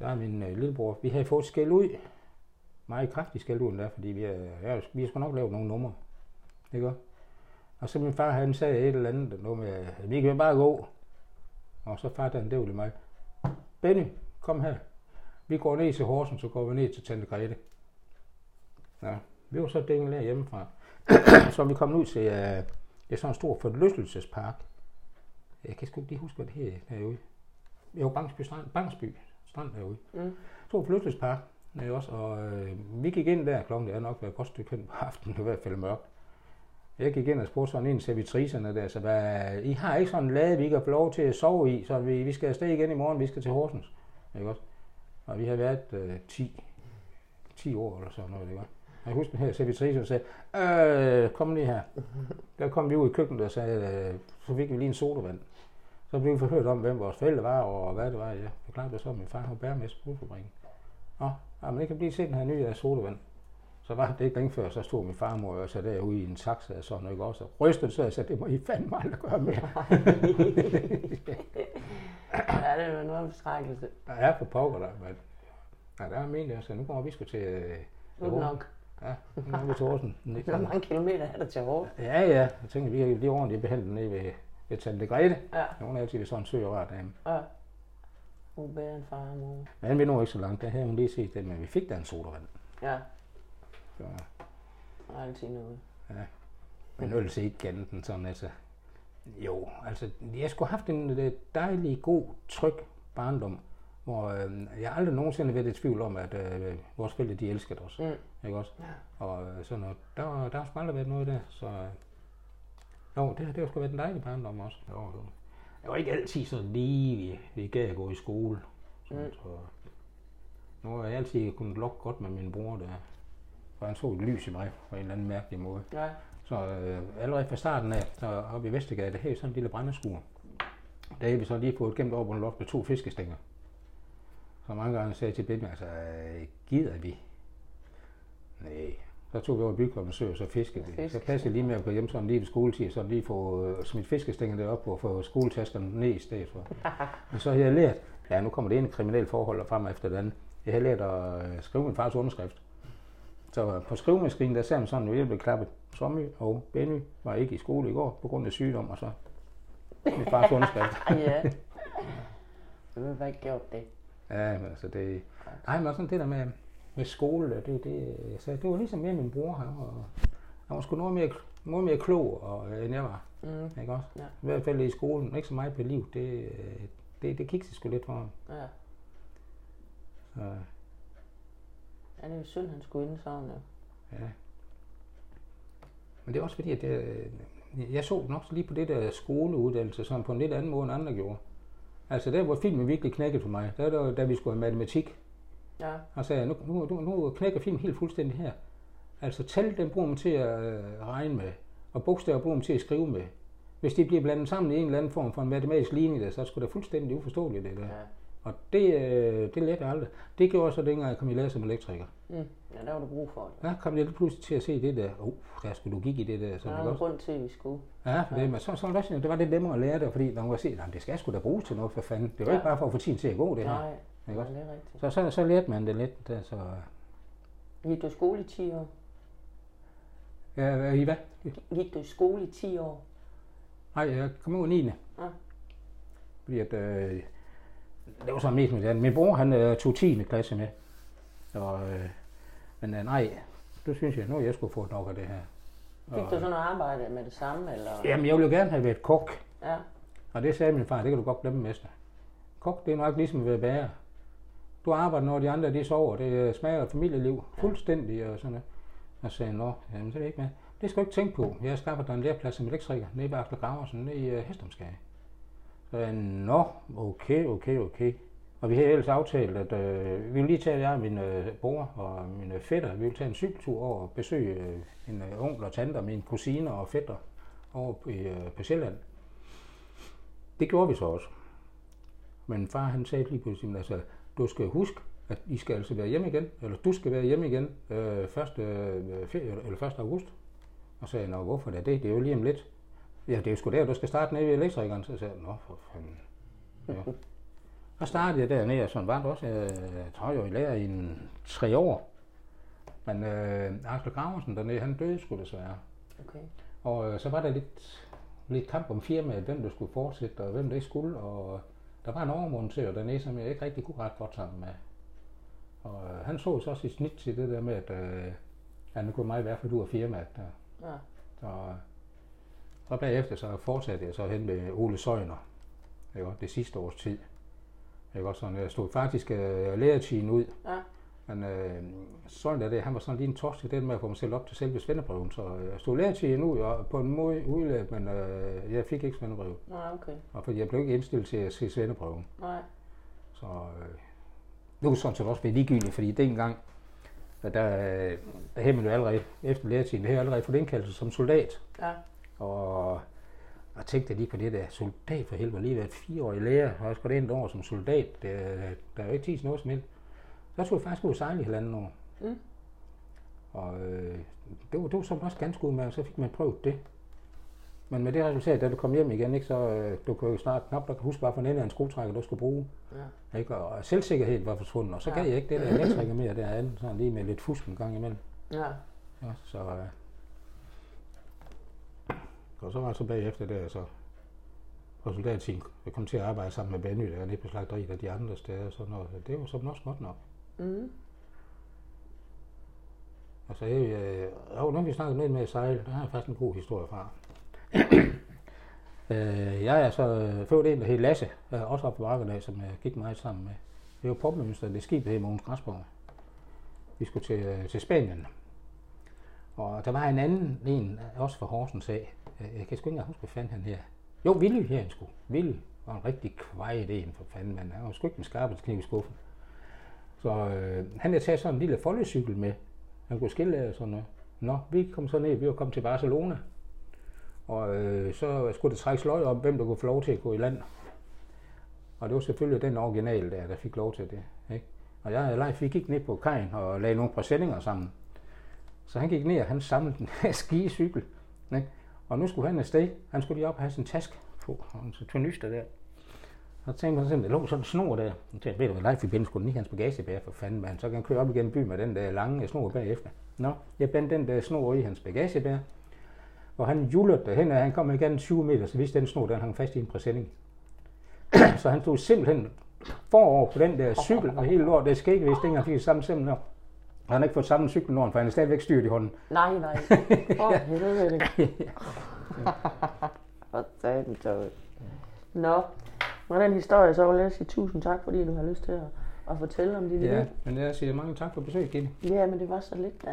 Jeg og min øh, lillebror, vi havde fået skæld ud. Meget kraftigt skæld ud endda, fordi vi, øh, ja, vi har sgu nok lavet nogle numre. Ikke også? Og så min far, han sagde et eller andet, noget med, at vi kan bare gå. Og så far, han det mig. Benny, kom her. Vi går ned til Horsen, så går vi ned til Tante Grete. Ja, vi var så dænget hjemmefra. *clears throat* så vi kom ud til øh, det er sådan en stor forlystelsespark. Jeg kan sgu ikke lige huske, hvad det hedder derude. Jo, Bangsby Strand, Bangsby Strand derude. Mm. Stor forlystelsespark derude også, og øh, vi gik ind der klokken, det er nok været et godt stykke hen på aftenen, det var i hvert fald mørkt. Jeg gik ind og spurgte sådan en servitricerne der, så hvad, I har ikke sådan en lade, vi kan få lov til at sove i, så vi, vi skal afsted igen i morgen, vi skal til Horsens. Ikke også? Og vi har været øh, 10, 10 år eller sådan noget, også? Og Jeg husker den her servitrice, sagde, øh, kom lige her. Der kom vi ud i køkkenet og sagde, øh, så fik vi lige en sodavand. Så blev vi forhørt om, hvem vores forældre var, og hvad det var. Jeg forklarede det så, at min far var bæremester på fabrikken. Nå, ja, men det kan blive set den her nye af sodavand. Så var det ikke længe før, så stod min farmor og så derude i en taxa og sådan noget også. Og rystede så, og sagde, det må I fandme aldrig gøre mere. *laughs* ja, det er jo noget forskrækkelse. Der er for pokker der, men ja, der er ment, så nu kommer vi sgu til... Øh, Nu nok. Ja, nu er vi til Horsen. *laughs* Hvor mange kilometer er der til Aarhus? Ja, ja. Jeg tænker, vi er lige ordentligt behandlet nede ved, ved Tante Grete. Ja, Hun er altid sådan en sø og rar dame. ja. Hun er bedre end far og mor. Men vi når ikke så langt. Der havde hun lige set det, men vi fik da en sodavand. Ja, Så, der er altid noget. men øl ikke gennem den sådan, altså. Jo, altså, jeg skulle have haft en øh, dejlig, god, tryg barndom, hvor øh, jeg aldrig nogensinde været i tvivl om, at øh, vores forældre, de elskede os. Mm. Ikke også? Ja. Og øh, sådan noget. Der, der har sgu aldrig været noget der, så... Øh, jo, det, det har sgu været en dejlig barndom også. Jo, jo. Jeg var ikke altid sådan lige, vi, vi gav at gå i skole. Sådan, Mm. så, nu har jeg altid kunnet lokke godt med min bror der. For han så et lys i mig på en eller anden mærkelig måde. Ja, Så øh, allerede fra starten af, så oppe i Vestergade, der havde sådan en lille brændeskur. Der havde vi så lige fået gemt over på en loft med to fiskestænger. Så mange gange sagde jeg til Benny, altså, øh, gider vi? Nej. Så tog vi over i Sø, og så fiskede vi. Så passede lige med at gå hjem sådan lige ved skoletid, så lige få øh, smidt fiskestænger derop og få skoletaskerne ned i stedet for. *laughs* Men så havde jeg lært, ja nu kommer det ene kriminelle forhold frem efter det andet. Jeg havde lært at øh, skrive min fars underskrift. Så på skrivemaskinen, der sagde man sådan, at jeg blev klappet. Sommy og Benny var ikke i skole i går på grund af sygdom, og så min fars underskrift. *laughs* ja. Du har ikke gjort det. Ja, men altså det... Ej, men sådan det der med, med skole, der, det, det, sagde, det var ligesom mere min bror, han var, han var sgu noget mere, noget mere klog, og, end jeg var. Mm. Ikke også? Ja. I hvert fald i skolen, ikke så meget på liv. Det, øh, det, det kiksede sgu lidt for ham. Ja. Så, ja, det er jo synd, han skulle ind sådan, ja. ja. Men det er også fordi, at det, jeg så nok lige på det der skoleuddannelse sådan på en lidt anden måde, end andre gjorde. Altså der, hvor filmen virkelig knækkede for mig, der var der, da vi skulle have matematik. Ja. Sagde, nu, nu, nu, nu knækker filmen helt fuldstændig her. Altså tal, den bruger man til at øh, regne med, og bogstaver bruger man til at skrive med. Hvis de bliver blandet sammen i en eller anden form for en matematisk linje, der, så er det fuldstændig uforståeligt, det der. Ja. Og det, øh, det lærte jeg aldrig. Det gjorde så dengang, jeg kom i lære som elektriker. Mm. Ja, der var du brug for det. Der kom jeg lige pludselig til at se det der. Uh, der skulle logik i det der. Der Så er det en grund til, at vi skulle. Ja, for det, men så, så var det, det var lidt nemmere at lære det, fordi man kunne se, at det skal sgu da bruges til noget for fanden. Det var Ja. ikke bare for at få tiden til at gå, det her. Nej, Ikke ja, det er rigtigt. Så, så, så lærte man det lidt. Der, så, Gik du i skole i 10 år? ja, I hvad? Gik du i skole i 10 år? Nej, jeg kom ud 9. Ja. Fordi at, øh, det var så mest med det. Min bror, han øh, tog 10. klasse med. Og, øh, men øh, nej, det synes jeg, nu jeg skulle få nok af det her. Fik du sådan noget arbejde med det samme? Eller? Jamen, jeg ville jo gerne have været kok. Ja. Og det sagde min far, det kan du godt glemme, mester. Kok, det er nok ligesom at være bager. Du arbejder, når de andre de sover. Det smager af familieliv. Fuldstændig og sådan noget. Og sagde nå, jamen, det er ikke med. Det skal du ikke tænke på. Jeg har skaffet dig en læreplads som elektriker nede ved Akle Graversen, nede i uh, Hestomskage. Så jeg, nå, okay, okay, okay. Og vi havde ellers aftalt, at øh, vi ville lige tage, jeg og min øh, bror og mine fætter, vi ville tage en cykeltur over og besøge øh, en øh, onkel og tante og mine kusiner og fætter over på, øh, på Sjælland. Det gjorde vi så også. Men far han sagde lige pludselig, altså, du skal huske, at I skal altså være hjemme igen, eller du skal være hjemme igen øh, 1. Øh, ferie, eller 1. august. Og så sagde jeg, nå hvorfor det? Det er jo lige om lidt. Ja, det er jo sgu der, du skal starte nede ved elektrikeren. Så sagde jeg, nå for fanden. Ja. Så startede jeg dernede, og sådan var det også. Jeg, jeg tror, jeg var i lærer i en, tre år. Men øh, Axel Graversen dernede, han døde sgu desværre. Okay. Og øh, så var der lidt, lidt kamp om firmaet, hvem der skulle fortsætte, og hvem der ikke skulle. Og der var en overmontør dernede, som jeg ikke rigtig kunne ret godt sammen med. Og øh, han så så også i snit til det der med, at øh, han kunne mig i hvert fald ud af firmaet. Der. Ja. Så, og bagefter så fortsatte jeg så hen med Ole Søjner, ikke, det sidste års tid. Ikke, sådan, jeg stod faktisk øh, læretiden ud, Ja. Men øh, Søjner der, han var sådan lige en torsk i den med at få mig selv op til selve svendeprøven, så jeg stod læretiden ud og på en måde udlært, men øh, jeg fik ikke svendebrev, Nej, okay. og fordi jeg blev ikke indstillet til at se svendeprøven. Nej. Så øh, det var sådan set også være ligegyldigt, fordi dengang, der, øh, der havde man jo allerede efter læretiden, det havde allerede fået indkaldelse som soldat. Ja. Og jeg tænkte lige på det der soldat for helvede, lige været fire år i lære, og jeg skulle ind et år som soldat. Det, der er jo ikke tid til noget som helst. Så tog jeg faktisk ud og sejle i halvanden år. Mm. Og øh, det, var, det var så også ganske udmærket, så fik man prøvet det. Men med det resultat, da du kom hjem igen, ikke, så øh, du kunne jo snart knap nok huske, hvad for en af en skruetrækker, du skulle bruge. Ja. Ikke? Og selvsikkerheden var forsvundet, og så Ja. gav jeg ikke det der elektriker mere derinde, sådan lige med lidt fusk en gang imellem. Ja. Ja, så, øh, og så var jeg så bagefter der, så på soldattiden, jeg kom til at arbejde sammen med Benny der nede på slagteriet og de andre steder, så noget. det var så også godt nok. Mm. Altså, jeg, øh, jo, nu vi snakket lidt med at sejle, der har jeg faktisk en god historie fra. *clears throat* øh, jeg er så øh, født en, der hed Lasse, øh, også oppe på Varkedag, som jeg gik meget sammen med. Det var popmønster, det skib, der hed Mogens Græsborg. Vi skulle til, øh, til Spanien. Og der var en anden, en også fra Horsens af. Øh, jeg kan sgu ikke engang huske, hvad fanden han her. Jo, Willy her, han skulle. Willy var en rigtig kvejet en for fanden, men han var sgu ikke med skarpe kniv i skuffen. Så øh, han havde taget sådan en lille foldecykel med. Han kunne skille af og sådan noget. Nå, vi kom så ned, vi var kommet til Barcelona. Og øh, så skulle det trækkes løg om, hvem der kunne få lov til at gå i land. Og det var selvfølgelig den original der, der fik lov til det. Ikke? Og jeg og Leif, vi gik ned på kajen og lagde nogle præsendinger sammen. Så han gik ned, og han samlede den her skicykel. Ikke? Og nu skulle han afsted. Han skulle lige op og have sin task på, og så tornyster der. Så tænkte man sådan, der lå sådan en snor der. Jeg tænkte, ved du hvad, Leif, vi binder sgu den i hans bagagebær for fanden, man. Så kan han køre op igennem byen med den der lange snor bagefter. Nå, jeg bandt den der snor i hans bagagebær. Og han julede derhen, og han kom igen 20 meter, så vidste den snor, den hang fast i en præsending. *clears throat* så han stod simpelthen forover på den der cykel, og hele lort, det skal ikke ikke, han fik samme simpelthen. Og han har ikke fået samme cykel for han er stadigvæk styrt i hånden. Nej, nej. *laughs* Åh, oh, helvede. *laughs* Hvor satan tøj. Nå, med den historie, så vil jeg sige tusind tak, fordi du har lyst til at, at fortælle om dit Ja, liv. men jeg siger mange tak for besøget, Gitte. Ja, men det var så lidt da.